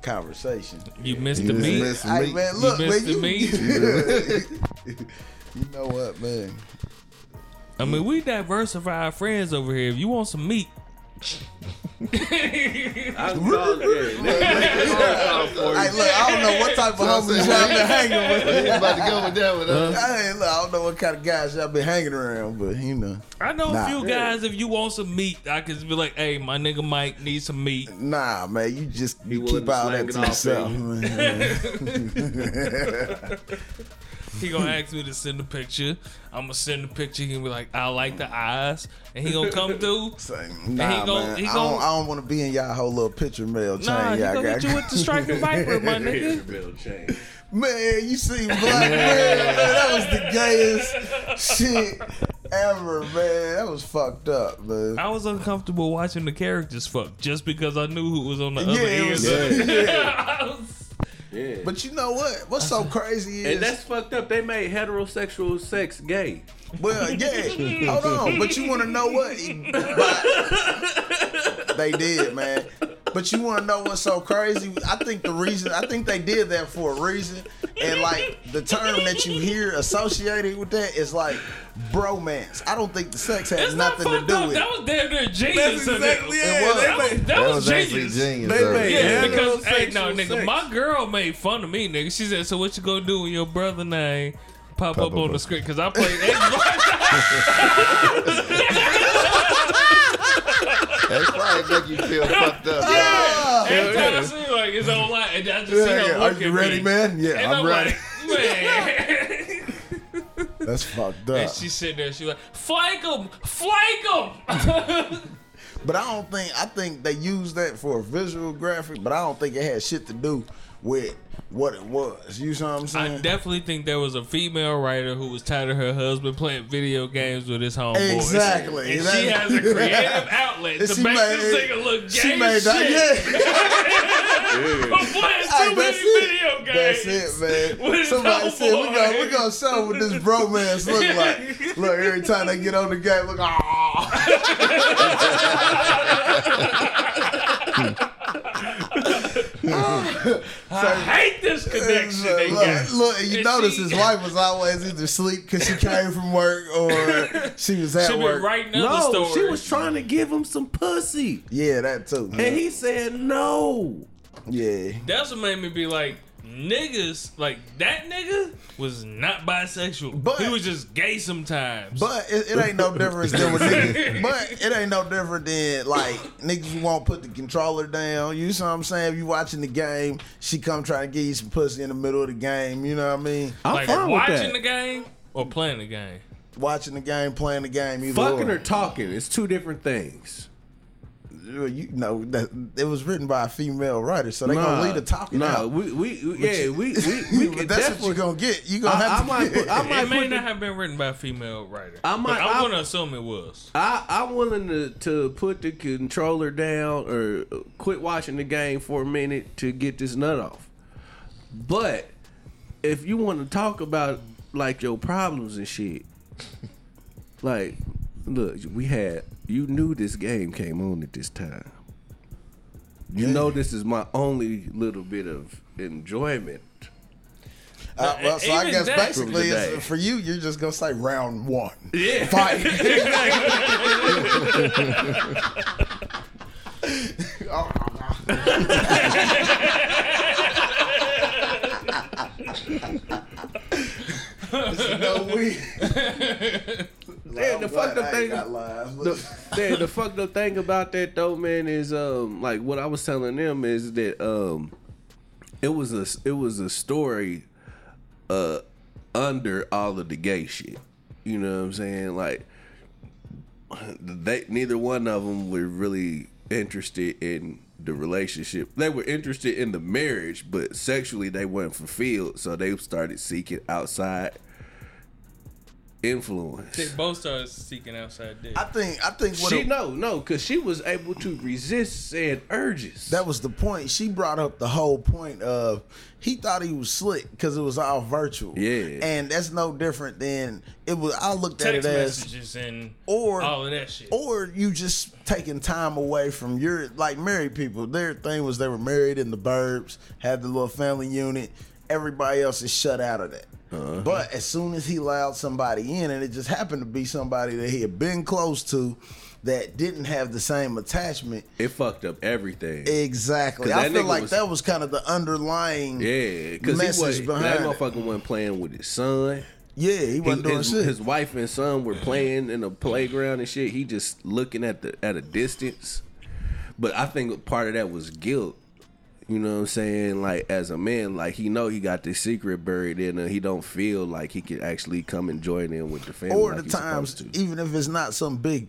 conversation. you missed You the just meat. missed the Hey, meat. man, look, you man, missed the you, meat. [laughs] you know what, man? I mean, we diversify our friends over here. If you want some meat, I can call it. Hey, look, I don't know what type of homies y'all been hanging with. [laughs] You about to go with that one, huh? I, look, I don't know what kind of guys y'all been hanging around, but you know, I know Nah. a few guys. If you want some meat, I can be like, "Hey, my nigga Mike needs some meat." nah, man, you just you keep to all that to yourself. [laughs] [laughs] man. He gonna ask me to send a picture. I'm gonna send a picture. He gonna be like, "I like the eyes," and he gonna come through. [laughs] Say, nah, gon- man, he I don't, I don't want to be in y'all whole little picture mail chain. Nah, he y'all gonna got. hit you with the Striking Viper, my [laughs] nigga. Man, you see Black Mirror, man, that was the gayest shit ever, man. That was fucked up, man. I was uncomfortable watching the characters fuck just because I knew who was on the Yeah, other end. was- of it. yeah. [laughs] Yeah. But you know what? What's so [laughs] crazy is and that's fucked up. They made heterosexual sex gay. Well, [laughs] yeah. Hold on. But you want to know what? they did, man. But you want to know what's so crazy? I think the reason, I think they did that for a reason. And like the term that you hear associated with that is like bromance. I don't think the sex has It's not nothing to do up. with That was damn near genius. of exactly it. That was, that was, That was actually genius. genius. They made- Yeah, Yeah, because hey, no, nigga, sex. my girl made fun of me, nigga. She said, "So what you gonna do when your brother name pop, Pop up up on on- the screen?" Because I played Xbox. That's probably make you feel fucked up. Every time I see her, like it's on live, and I just see Yeah, her yeah. Are you ready, me. man? Yeah, And I'm ready. Like, man. That's fucked up. and up. she sitting there, she like, flank him, flank him. But I don't think I think they used that for a visual graphic, but I don't think it had shit to do with what it was. You know what I'm saying? I definitely think there was a female writer who was tired of her husband playing video games with his homeboys. Exactly. And That- she has a creative [laughs] outlet to she make made- this nigga look gay she made that, shit. yeah. [laughs] For playing Hey, too that's many it. video games. That's it, man. [laughs] Somebody said we gonna we gonna show what this bromance look like. Look, every time they get on the game, look, ah. [laughs] I hate this connection they look, got. look, you And notice she- his wife was always either asleep because she came from work or [laughs] she was at She work. writing other No, stories. she was trying to give him some pussy, Yeah, that too. and he said no. yeah. That's what made me be like, niggas, like that nigga was not bisexual. But- he was just gay sometimes. But it, it ain't no difference than with niggas. [laughs] But it ain't no different than like niggas who won't put the controller down. You know what I'm saying? If you watching the game, she come trying to get you some pussy in the middle of the game. You know what I mean? I'm like fine with watching that. the game or playing the game. Watching the game, playing the game. Either Fucking or. or talking, it's two different things. Uh, you know that it was written by a female writer, so they gonna leave the talking nah, out. we, we, we yeah, we, we, [laughs] we that's what you definitely. gonna get. You gonna I, I have to. might, [laughs] put, I might It may not the, have been written by a female writer. I might. I'm I- gonna assume it was. I, I'm willing to, to put the controller down or quit watching the game for a minute to get this nut off. But if you want to talk about like your problems and shit, like, look, we had you knew this game came on at this time. You know this is my only little bit of enjoyment. Uh, well, so I guess basically, it's, for you, you're just gonna say round one. [laughs] Yeah. Fight. [laughs] [laughs] oh, no, we. The fucked up thing. The, [laughs] the fucked up thing about that though, man, is um like what I was telling them is that um it was a it was a story uh under all of the gay shit. You know what I'm saying? Like they neither one of them were really interested in the relationship. They were interested in the marriage, but sexually they weren't fulfilled, so they started seeking outside influence. They both started seeking outside dick. I think. I think what She it- no no because she was able to resist said urges. that was the point. She brought up the whole point of he thought he was slick because it was all virtual. Yeah. and that's no different than it was. I looked at Text it as messages and or all of that shit. or you just taking time away from your like married people. Their thing was they were married in the burbs, had the little family unit. Everybody else is shut out of that. Uh-huh. But as soon as he allowed somebody in, and it just happened to be somebody that he had been close to, that didn't have the same attachment. it fucked up everything. Exactly. I feel like was- that was kind of the underlying. yeah, he message was that behind it. motherfucker wasn't playing with his son. Yeah, he He- wasn't doing his, shit. his wife and son were playing in a playground and shit. He just looking at the at a distance. But I think part of that was guilt. You know what I'm saying? Like as a man, like he know he got this secret buried in, and he don't feel like he can actually come and join in with the family. or like the times, even if it's not some big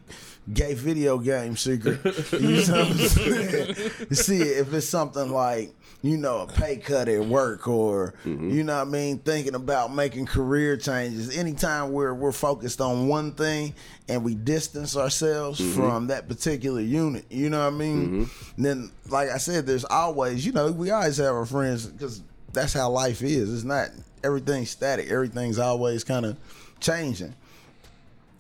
gay video game secret, you know what I'm saying? [laughs] See, if it's something like, you know, a pay cut at work or, Mm-hmm. you know what I mean, thinking about making career changes, anytime we're, we're focused on one thing and we distance ourselves Mm-hmm. from that particular unit, you know what I mean? Then, like I said, there's always, you know, we always have our friends because that's how life is. It's not everything's static, everything's always kind of changing.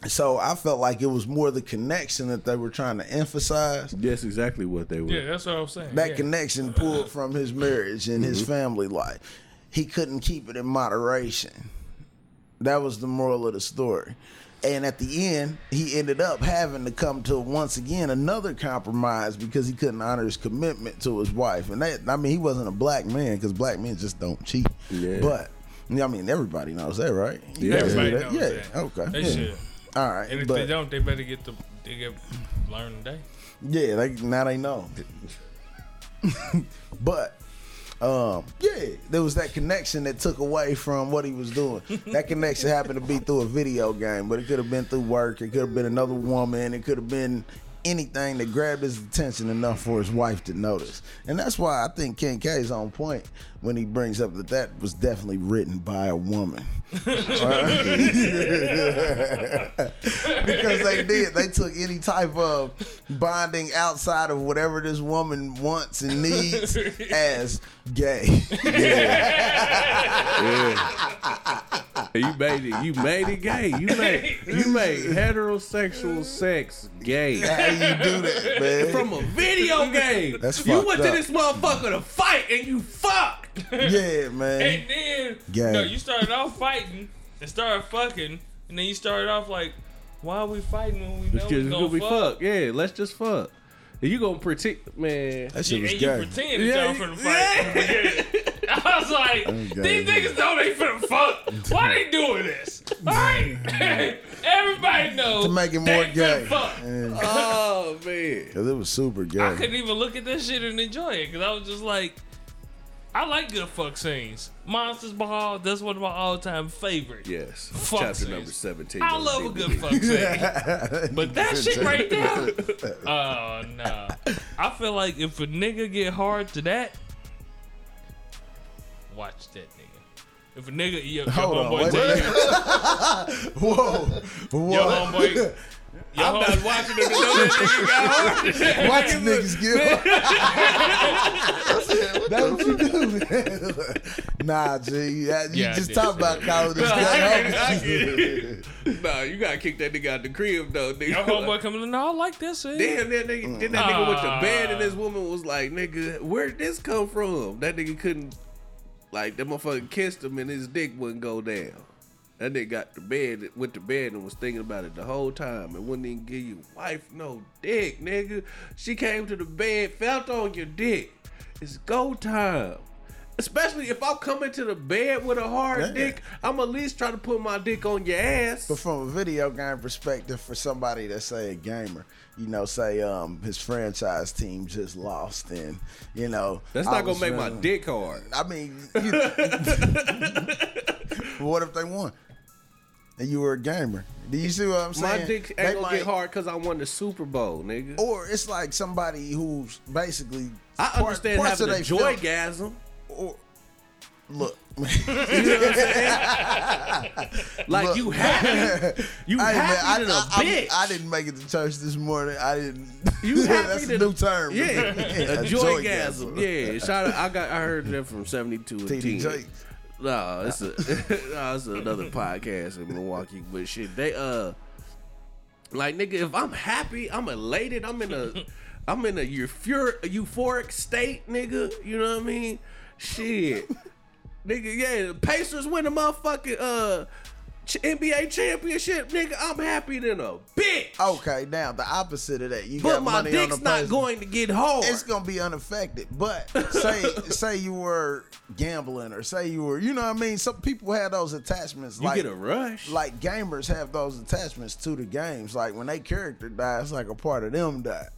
So I felt like it was more the connection that they were trying to emphasize. That's exactly what they were. Yeah, that's what I was saying. That yeah. connection pulled from his marriage and his mm-hmm. family life. He couldn't keep it in moderation. That was the moral of the story. And at the end, he ended up having to come to once again another compromise because he couldn't honor his commitment to his wife. And that, I mean, he wasn't a black man because black men just don't cheat. Yeah. But I mean, everybody knows that, right? Yeah. Everybody do knows yeah. that. Okay. They yeah. should. All right. And if but, they don't, they better get the they get learn today. Yeah, they now they know. [laughs] but um, yeah, there was that connection that took away from what he was doing. That connection happened to be through a video game, but it could have been through work. It could have been another woman. It could have been anything that grabbed his attention enough for his wife to notice. And that's why I think Ken K is on point when he brings up that that was definitely written by a woman. [laughs] because they did. They took any type of bonding outside of whatever this woman wants and needs [laughs] as gay. [laughs] You made it. You made it gay. You made you made heterosexual sex gay How you do that, man? from a video game. That's you went up. to this motherfucker to fight and you fucked. Yeah, man. And then Gang. no, you started off fighting and started fucking, and then you started off like, why are we fighting when we know Because we're gonna gonna be fuck? fuck. Yeah, let's just fuck. And you gonna protect man. That shit Yeah, was and you gay. pretend that Yeah, y'all finna fight in the beginning. I was like, Okay. these niggas know they finna fuck. Why they doing this? All right, [laughs] everybody knows To make it more finna gay. Fuck. Oh man. [laughs] Cause it was super gay. I couldn't even look at that shit and enjoy it because I was just like, I like good fuck scenes. Monsters Ball, that's one of my all time favorites. Yes. Fuck Chapter scenes. number seventeen. I love a good fuck scene. [laughs] But that shit right there, [laughs] oh no. I feel like if a nigga get hard to that, watch that nigga. If a nigga, your, your Hold on, homeboy, wait, tell [laughs] wait. Whoa, your whoa! homeboy, your I'm not watching it to know that nigga got hard. [laughs] Watch niggas get. [laughs] That's what you do. [laughs] nah, G. You Yeah, just did talk about college. calling this I guy. get- I get it. Nah, you gotta kick that nigga out the crib though, nigga. your homeboy coming in. No, I like this. Shit. Damn, that nigga, then that nigga went to bed and Ah. this woman was like, nigga, where'd this come from? That nigga couldn't, like, that motherfucker kissed him and his dick wouldn't go down. That nigga got to bed, went to bed and was thinking about it the whole time and wouldn't even give your wife no dick, nigga. She came to the bed, felt on your dick. It's go time. Especially if I'm coming to the bed with a hard Yeah. dick, I'm at least trying to put my dick on your ass. But from a video game perspective, for somebody that's say a gamer, you know, say um his franchise team just lost, and you know That's not gonna make my dick hard. I mean, [laughs] you, [laughs] what if they won? And you were a gamer. Do you see what I'm saying? My dick They ain't gonna might- get hard because I won the Super Bowl, nigga. Or it's like somebody who's basically. I part- understand parts having a they joygasm. Or, look, [laughs] [laughs] Like Look. you happy, you Hey, happy man, I, I- I-. I didn't make it to church this morning. I didn't. [laughs] You happy That's a new term. Yeah, a joygasm. joygasm. Yeah, shout out. I got. I heard that from seventy two and TD. No, it's a [laughs] no, it's another podcast in Milwaukee. But shit, they uh, like nigga, if I'm happy, I'm elated. I'm in a, [laughs] I'm in a euphor- euphoric state, nigga. You know what I mean? Shit, nigga. Yeah, the Pacers win the motherfucking uh NBA championship, nigga. I'm happy than a bitch. Okay, now the opposite of that, you but got my money on dick's the not person. going to get hard. It's gonna be unaffected. But say [laughs] say you were gambling or say you were, you know what I mean. Some people have those attachments. you like, get a rush. like gamers have those attachments to the games. Like when they character dies, it's like a part of them died.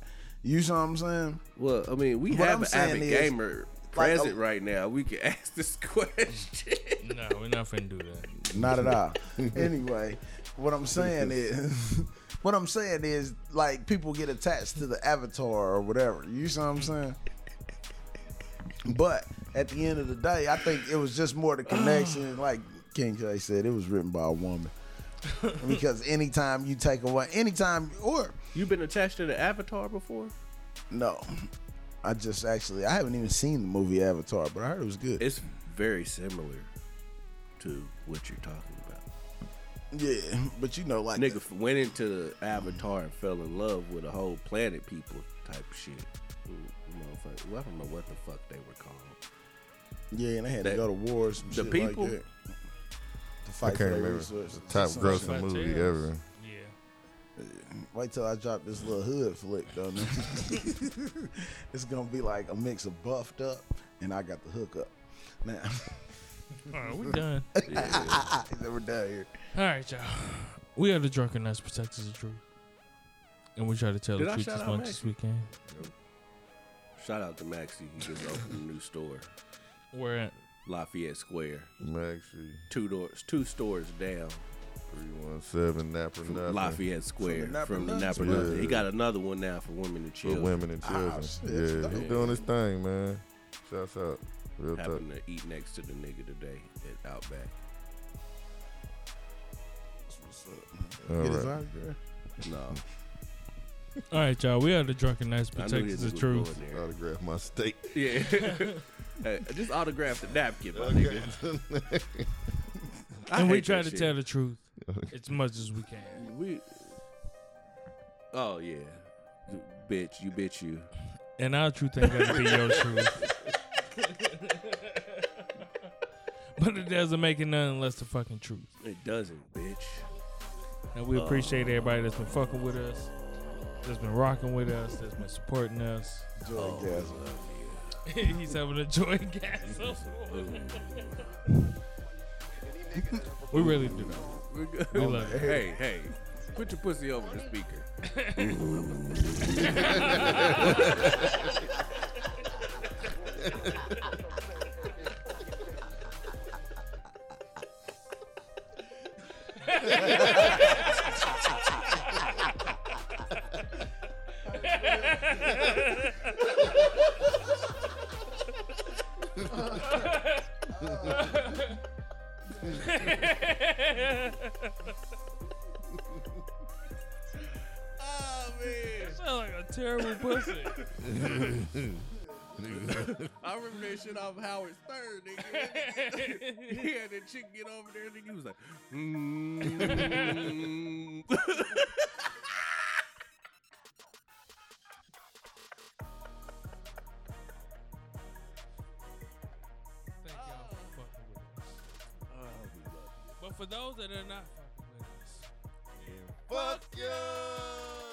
You see what I'm saying? Well, I mean, we What have I'm an avid gamer Like, present uh, right now. We can [laughs] ask this question. No, we're not finna do that. Not at all. [laughs] anyway, what I'm saying is, [laughs] what I'm saying is, like people get attached to the avatar or whatever. You see what I'm saying? But at the end of the day, I think it was just more the connection. [sighs] like King K said, it was written by a woman. because anytime you take away, anytime or you've been attached to the avatar before? no, I just actually I haven't even seen the movie Avatar, but I heard it was good. It's very similar to what you're talking about. yeah, but you know, like Nigga f- went into the avatar and fell in love with a whole planet people type shit. Motherfucker. Well, I don't know what the fuck they were called. Yeah, and they had to go to wars. or the shit people? like that. To I can't for their remember. resources. The top grossing shit. movie Tales. ever. Yeah. Wait till I drop this little hood flick, though. nigga. [laughs] it's gonna be like a mix of buffed up, and I got the hook up. Now, [laughs] All right, we done. [laughs] we're done here. All right, y'all. We are the Drunken Knights protectors of truth, and we try to tell Did the I truth shout as out much as Maxie? we can. Shout out to Maxie. He just opened a new store, We're at Lafayette Square. Maxie, Two doors, two stores down. 317 Napa from Nothing. Lafayette Square Napa from the Nuts? Napa Nothing. He Yeah. got another one now for women and For children. women and children. Ah, shit, yeah, that's he doing his thing, man. Shouts out. Real talk. Happened to eat next to the nigga today at Outback. All Get his right. autograph. No, all right, y'all. We are the Drunken Knights I knew protectors his of was truth. going there. Autograph my steak. Yeah, [laughs] [laughs] hey, just autograph the napkin, my nigga. [laughs] I And we hate try that to shit. tell the truth as much as we can. We. Oh yeah, bitch, you bitch you. And our truth ain't gonna be your truth. But it doesn't make it none unless the fucking truth. It doesn't, bitch. And we appreciate everybody that's been fucking with us, that's been rocking with us, that's been supporting us. Joy oh, gas. [laughs] He's having a joy gas. we really do. We're good. We love it. Hey, hey, put your pussy over the speaker. [laughs] [laughs] Oh man, Sound like a terrible pussy. [laughs] [laughs] I remember that shit off Howard Stern, nigga. [laughs] he had that chick get over there, nigga. He was like, mm. [laughs] Thank y'all for fucking with us. But for those that are not fucking with us, yeah. Fuck you.